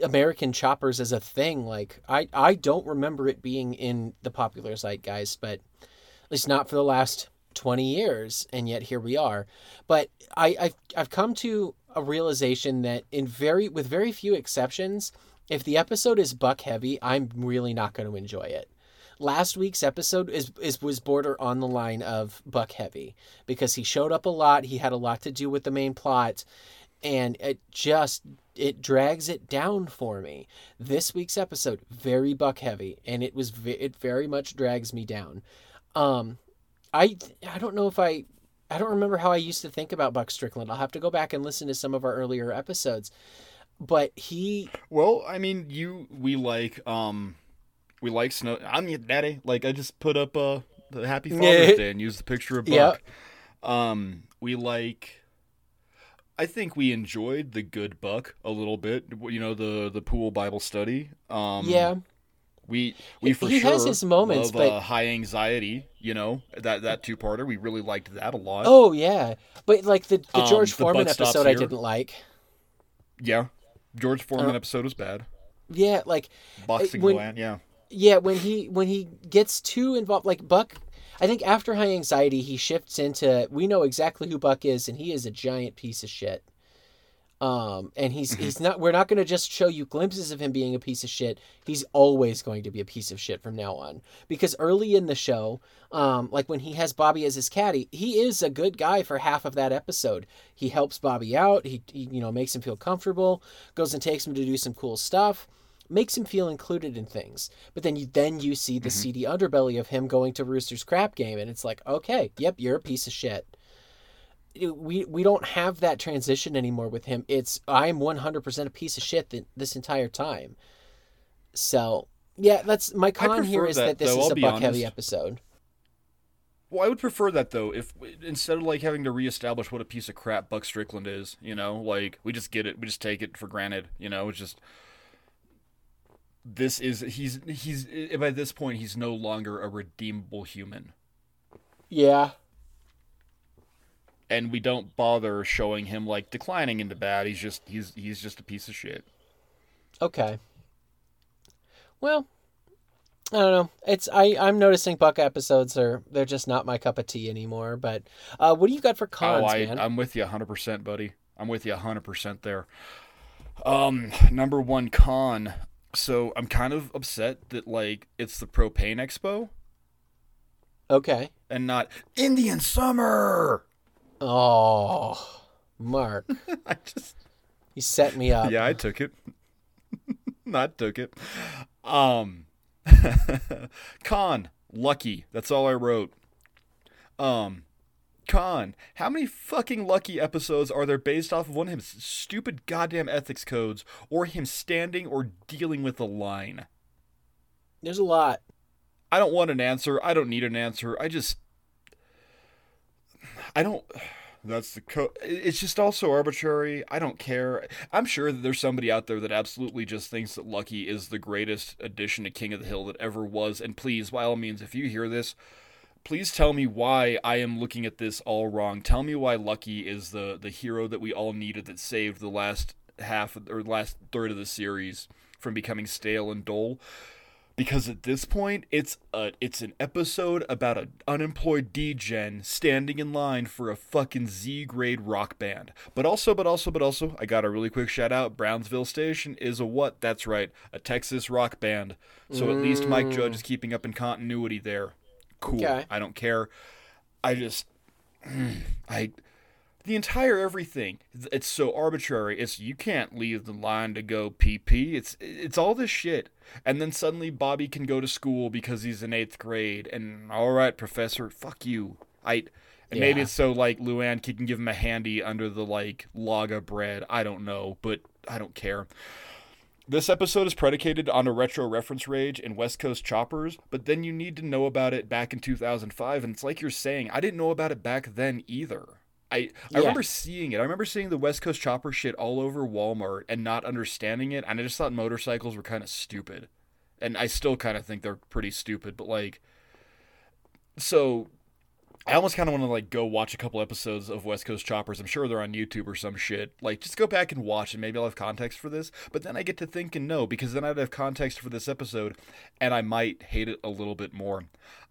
American choppers as a thing. Like I, I don't remember it being in the popular zeitgeist, but at least not for the last twenty years. And yet here we are. But I, I've, I've come to a realization that in very, with very few exceptions, if the episode is buck heavy, I'm really not going to enjoy it last week's episode is, is was border on the line of buck heavy because he showed up a lot he had a lot to do with the main plot and it just it drags it down for me this week's episode very buck heavy and it was it very much drags me down um i i don't know if i i don't remember how i used to think about buck strickland i'll have to go back and listen to some of our earlier episodes but he Well, I mean, you we like um we like snow. I'm your daddy. Like I just put up uh the Happy Father's Day and used the picture of. Buck. Um, we like. I think we enjoyed the good Buck a little bit. You know the the pool Bible study. Um, yeah we we for He sure has his moments, love, but- uh, high anxiety. You know that that two parter. We really liked that a lot. Oh yeah, but like the the Um, George the Foreman stops episode, I didn't like. yeah, George Foreman Uh, episode was bad. Yeah, like Boxing when- Glenn, yeah. yeah, when he when he gets too involved, like Buck. I think after High Anxiety, he shifts into we know exactly who Buck is, and he is a giant piece of shit. Um, and he's Mm-hmm. he's not. We're not going to just show you glimpses of him being a piece of shit. He's always going to be a piece of shit from now on. Because early in the show, um, like when he has Bobby as his caddy, he is a good guy for half of that episode. He helps Bobby out. He, he you know makes him feel comfortable. Goes and takes him to do some cool stuff. makes him feel included in things. But then you then you see the seedy underbelly of him going to Rooster's crap game, and it's like, okay, yep, you're a piece of shit. We we don't have that transition anymore with him. It's I'm 100% a piece of shit th- this entire time. So yeah, that's my con here is that, that, this though, is a buck heavy episode. Well, I would prefer that though. If instead of like having to reestablish what a piece of crap Buck Strickland is, you know, like we just get it, we just take it for granted, you know. It's just this is he's he's eh, by this point he's no longer a redeemable human, Yeah. And we don't bother showing him like declining into bad. He's just he's he's just a piece of shit. Okay. Well, I don't know. It's I I'm noticing Buck episodes are they're just not my cup of tea anymore. But uh, what do you got for cons, oh, I, man? I'm with you 100%, buddy. I'm with you 100% there. Um, number one con. So I'm kind of upset that like it's the propane expo okay. and not Indian summer. Oh, Mark, I just you set me up. yeah, I took it. not took it. Um, con lucky. That's all I wrote. Um, con. How many fucking lucky episodes are there based off of one of his stupid goddamn ethics codes, or him standing or dealing with a line? There's a lot. I don't want an answer. I don't need an answer. I just. I don't. That's the code. It's just also arbitrary. I don't care. I'm sure that there's somebody out there that absolutely just thinks that Lucky is the greatest addition to King of the Hill that ever was. And please, by all means, if you hear this, please tell me why I am looking at this all wrong. Tell me why Lucky is the the hero that we all needed that saved the last half or last third of the series from becoming stale and dull because at this point it's a it's an episode about an unemployed degen standing in line for a fucking Z grade rock band. But also, but also, but also, I got a really quick shout out. Brownsville Station is a what? That's right, a Texas rock band. So at least Mike Judge is mm. keeping up in continuity there. Cool. Okay. I don't care. I just I the entire everything it's so arbitrary. It's you can't leave the line to go pp it's it's all this shit. And then suddenly bobby can go to school because he's in eighth grade and all right professor fuck you. I and maybe it's so like luann can give him a handy under the like log of bread. I don't know but i don't care. This episode is predicated on a retro reference rage in West Coast choppers, but then you need to know about it back in 2005, and it's like you're saying, I didn't know about it back then either. I, I remember seeing it. I remember seeing the West Coast chopper shit all over Walmart and not understanding it, and I just thought motorcycles were kind of stupid. And I still kind of think they're pretty stupid, but like, so I almost kind of want to like go watch a couple episodes of West Coast Choppers. I'm sure they're on YouTube or some shit. Like, just go back and watch, and maybe I'll have context for this. But then I get to think and no, because then I'd have context for this episode, and I might hate it a little bit more.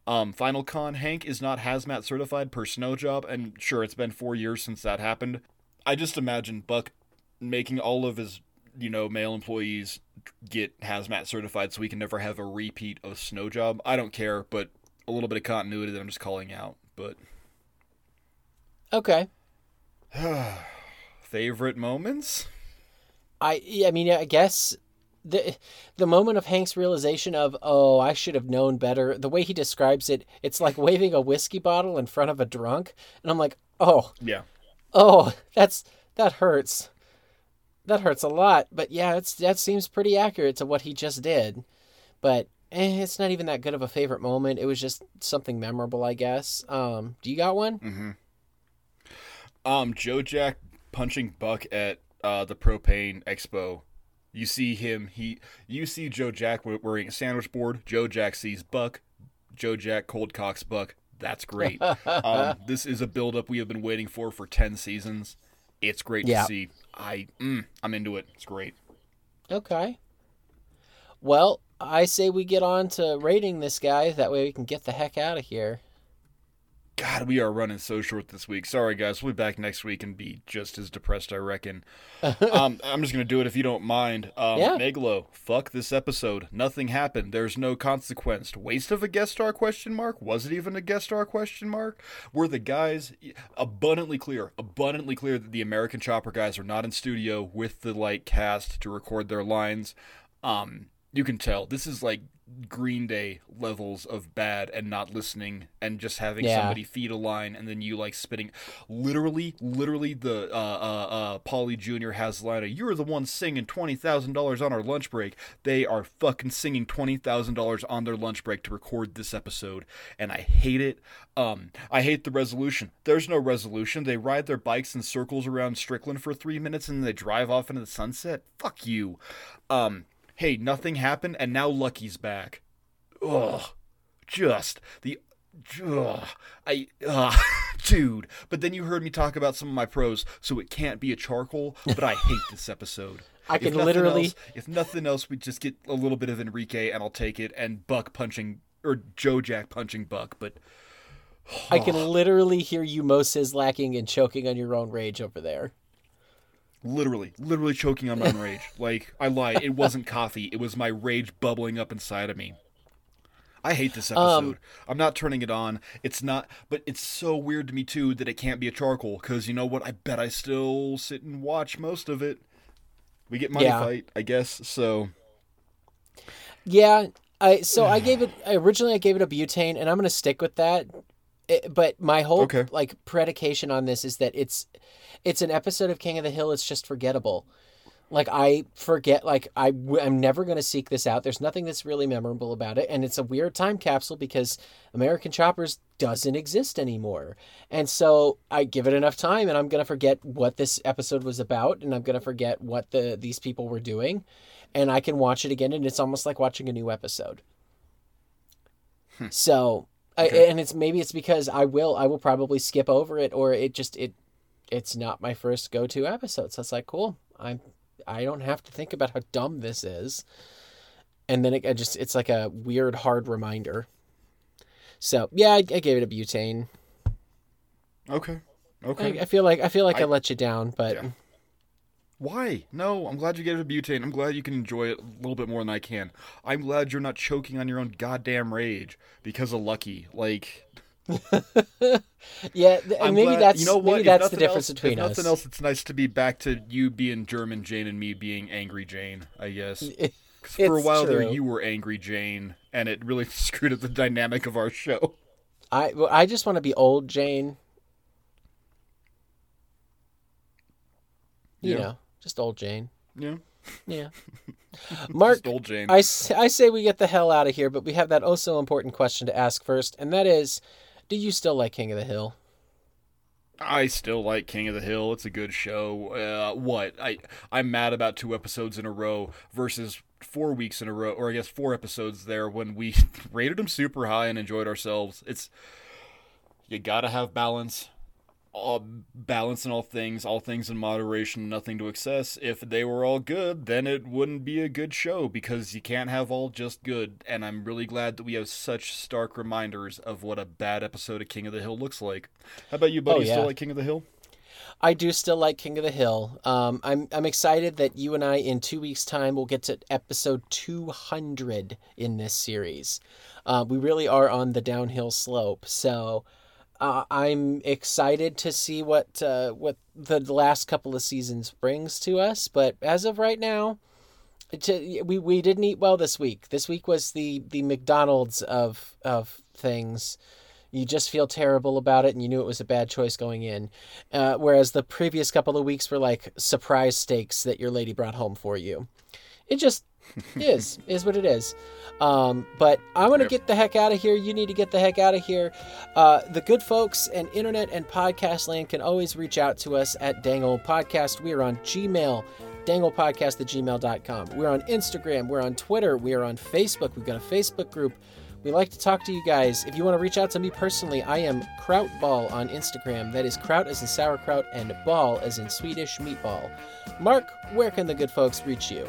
Um, Final Con Hank is not hazmat certified per snow job, and sure, it's been four years since that happened. I just imagine Buck making all of his, you know, male employees get hazmat certified so we can never have a repeat of snow job. I don't care, but a little bit of continuity that I'm just calling out. But Okay. favorite moments? I yeah, I mean I guess the the moment of Hank's realization of oh I should have known better. The way he describes it, it's like waving a whiskey bottle in front of a drunk, and I'm like oh Yeah. oh that's that hurts. That hurts a lot. But yeah, it's that seems pretty accurate to what he just did. But eh, it's not even that good of a favorite moment. It was just something memorable, I guess. Um, do you got one? Um, Joe Jack punching Buck at uh, the propane expo. You see him. He. You see Joe Jack wearing a sandwich board. Joe Jack sees Buck. Joe Jack cold cocks Buck. That's great. um, this is a build-up we have been waiting for for ten seasons. It's great Yeah. to see. I. Mm, I'm into it. It's great. Okay. Well, I say we get on to rating this guy. That way we can get the heck out of here. God, we are running so short this week. Sorry, guys. We'll be back next week and be just as depressed, I reckon. um, I'm just going to do it if you don't mind. Um, Yeah. Megalo, fuck this episode. Nothing happened. There's no consequence. Waste of a guest star question mark? Was it even a guest star question mark? Were the guys abundantly clear, abundantly clear that the American Chopper guys are not in studio with the like cast to record their lines? Um, you can tell this is like Green Day levels of bad and not listening and just having Yeah. somebody feed a line and then you like spitting. Literally, literally, the uh, uh, uh, Paulie Jr. has the line of, You're the one singing $20,000 on our lunch break. They are fucking singing $20,000 on their lunch break to record this episode. And I hate it. Um, I hate the resolution. There's no resolution. They ride their bikes in circles around Strickland for three minutes and then they drive off into the sunset. Fuck you. Um, hey, nothing happened, and now Lucky's back. Ugh, just the, ugh, I, ugh, dude. But then you heard me talk about some of my pros, so it can't be a charcoal. But I hate this episode. I If can literally- else- if nothing else, we just get a little bit of Enrique, and I'll take it, and Buck punching or Joe Jack punching Buck. But I can literally hear you Moses lacking and choking on your own rage over there. Literally, literally choking on my own rage. Like I lied, it wasn't coffee; it was my rage bubbling up inside of me. I hate this um, episode. I'm not turning it on. It's not, but it's so weird to me too that it can't be a charcoal. Because you know what? I bet I still sit and watch most of it. We get money Yeah. fight, I guess. So Yeah, I so I gave it originally I gave it a butane, and I'm gonna stick with that. It- but my whole Okay. like predication on this is that it's it's an episode of King of the Hill. It's just forgettable. Like I forget. Like I w- I'm never gonna seek this out. There's nothing that's really memorable about it, and it's a weird time capsule because American Choppers doesn't exist anymore. And so I give it enough time, and I'm gonna forget what this episode was about, and I'm gonna forget what the these people were doing and I can watch it again, and it's almost like watching a new episode. Hmm. So, I, and it's maybe it's because I will I will probably skip over it, or it just it it's not my first go to episode. So it's like cool. I'm I don't have to think about how dumb this is, and then it I just it's like a weird hard reminder. So yeah, I, I gave it a butane. okay, okay. I, I feel like I feel like I, I- let you down, but Yeah. Why? No, I'm glad you gave it a butane. I'm glad you can enjoy it a little bit more than I can. I'm glad you're not choking on your own goddamn rage because of Lucky. Like, yeah, th- maybe glad- that's you know what? maybe If that's the difference else- between if us. nothing else, it's nice to be back to you being German Jane and me being Angry Jane. I guess for a while there, you were Angry Jane, and it really screwed up the dynamic of our show. I well, I just want to be old Jane. You Yeah. know, just old Jane. Yeah, Yeah. Mark, old Jane. I, I say we get the hell out of here, but we have that oh so important question to ask first, and that is, do you still like King of the Hill? I still like King of the Hill. It's a good show. Uh, what I I'm mad about two episodes in a row versus four weeks in a row, or I guess four episodes there when we rated them super high and enjoyed ourselves. It's you gotta have balance. All balance in all things, all things in moderation, nothing to excess. If they were all good, then it wouldn't be a good show because you can't have all just good. And I'm really glad that we have such stark reminders of what a bad episode of King of the Hill looks like. How about you, buddy? Oh, You yeah. Still like King of the Hill? I do still like King of the Hill. Um, I'm I'm excited that you and I in two weeks' time will get to episode 200 in this series. Uh, we really are on the downhill slope, so uh, I'm excited to see what uh, what the last couple of seasons brings to us. But as of right now, to, we we didn't eat well this week. This week was the the McDonald's of of things. You just feel terrible about it, and you knew it was a bad choice going in. Uh, whereas the previous couple of weeks were like surprise steaks that your lady brought home for you. It just is, is what it is. Um, but I'm gonna Yep. get the heck out of here. You need to get the heck out of here. Uh, the good folks and internet and podcast land can always reach out to us at Dangle Podcast. We are on Gmail, danglepodcast at gmail.com. We're on Instagram. We're on Twitter. We are on Facebook. We've got a Facebook group. We like to talk to you guys. If you want to reach out to me personally, I am Krautball on Instagram. That is kraut as in sauerkraut and ball as in Swedish meatball. Mark, where can the good folks reach you?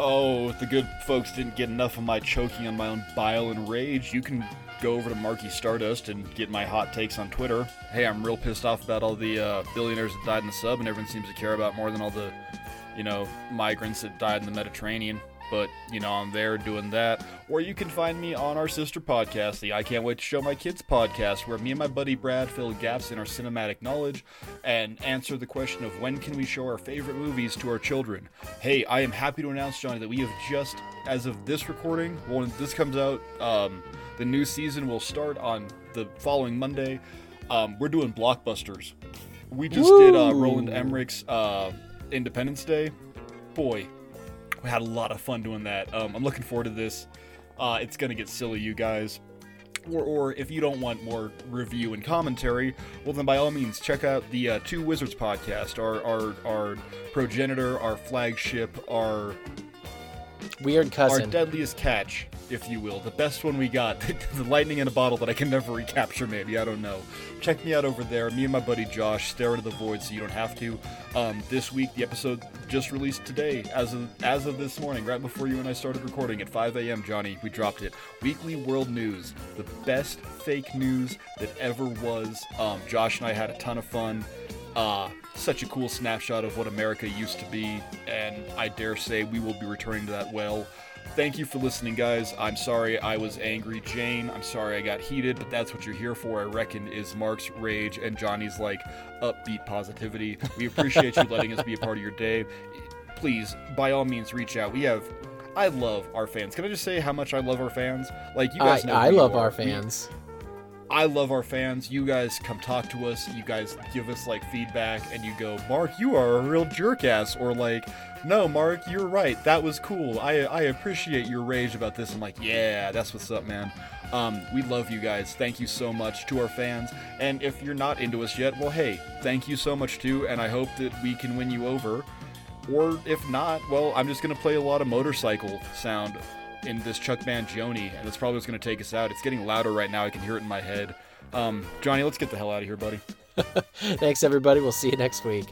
Oh, if the good folks didn't get enough of my choking on my own bile and rage, you can go over to Marky Stardust and get my hot takes on Twitter. Hey, I'm real pissed off about all the uh, billionaires that died in the sub, and everyone seems to care about more than all the, you know, migrants that died in the Mediterranean. But you know, I'm there doing that. Or you can find me on our sister podcast, the I Can't Wait to Show My Kids podcast, where me and my buddy Brad fill gaps in our cinematic knowledge and answer the question of when can we show our favorite movies to our children. Hey, I am happy to announce, Jonny, that we have just, as of this recording, when this comes out, um, the new season will start on the following Monday. Um, we're doing blockbusters. We just did uh, Roland Emmerich's uh, Independence Day. Boy, we had a lot of fun doing that. Um, I'm looking forward to this. Uh, it's gonna get silly, you guys. Or, or if you don't want more review and commentary, well then by all means check out the uh, Two Wizards podcast, our our our progenitor, our flagship, our Weird cousin. our deadliest catch, if you will, the best one we got, the lightning in a bottle that I can never recapture. Maybe I don't know. Check me out over there. Me and my buddy Josh stare into the void, so you don't have to. Um, this week, the episode just released today, as of as of this morning, right before you and I started recording at 5 a.m. Jonny, we dropped it. Weekly World News, the best fake news that ever was. Um, Josh and I had a ton of fun. Uh, such a cool snapshot of what America used to be, and I dare say we will be returning to that well. Thank you for listening, guys. I'm sorry I was angry, Jane. I'm sorry I got heated, but that's what you're here for, I reckon, is Mark's rage and Jonny's, like, upbeat positivity. We appreciate you letting us be a part of your day. Please, by all means, reach out. We have. I love our fans. Can I just say how much I love our fans? Like, you I, guys know. I love are. our fans. I love our fans. You guys come talk to us. You guys give us like feedback, and you go, Mark, you are a real jerk ass, or like, no, Mark, you're right. That was cool. I I appreciate your rage about this. I'm like, yeah, that's what's up, man. Um, we love you guys. Thank you so much to our fans. And if you're not into us yet, well, hey, thank you so much too. And I hope that we can win you over. Or if not, well, I'm just gonna play a lot of motorcycle sound in this Chuck Mangione, and that's probably what's gonna take us out. It's getting louder right now. I can hear it in my head. Um, Jonny, let's get the hell out of here, buddy. Thanks, everybody. We'll see you next week.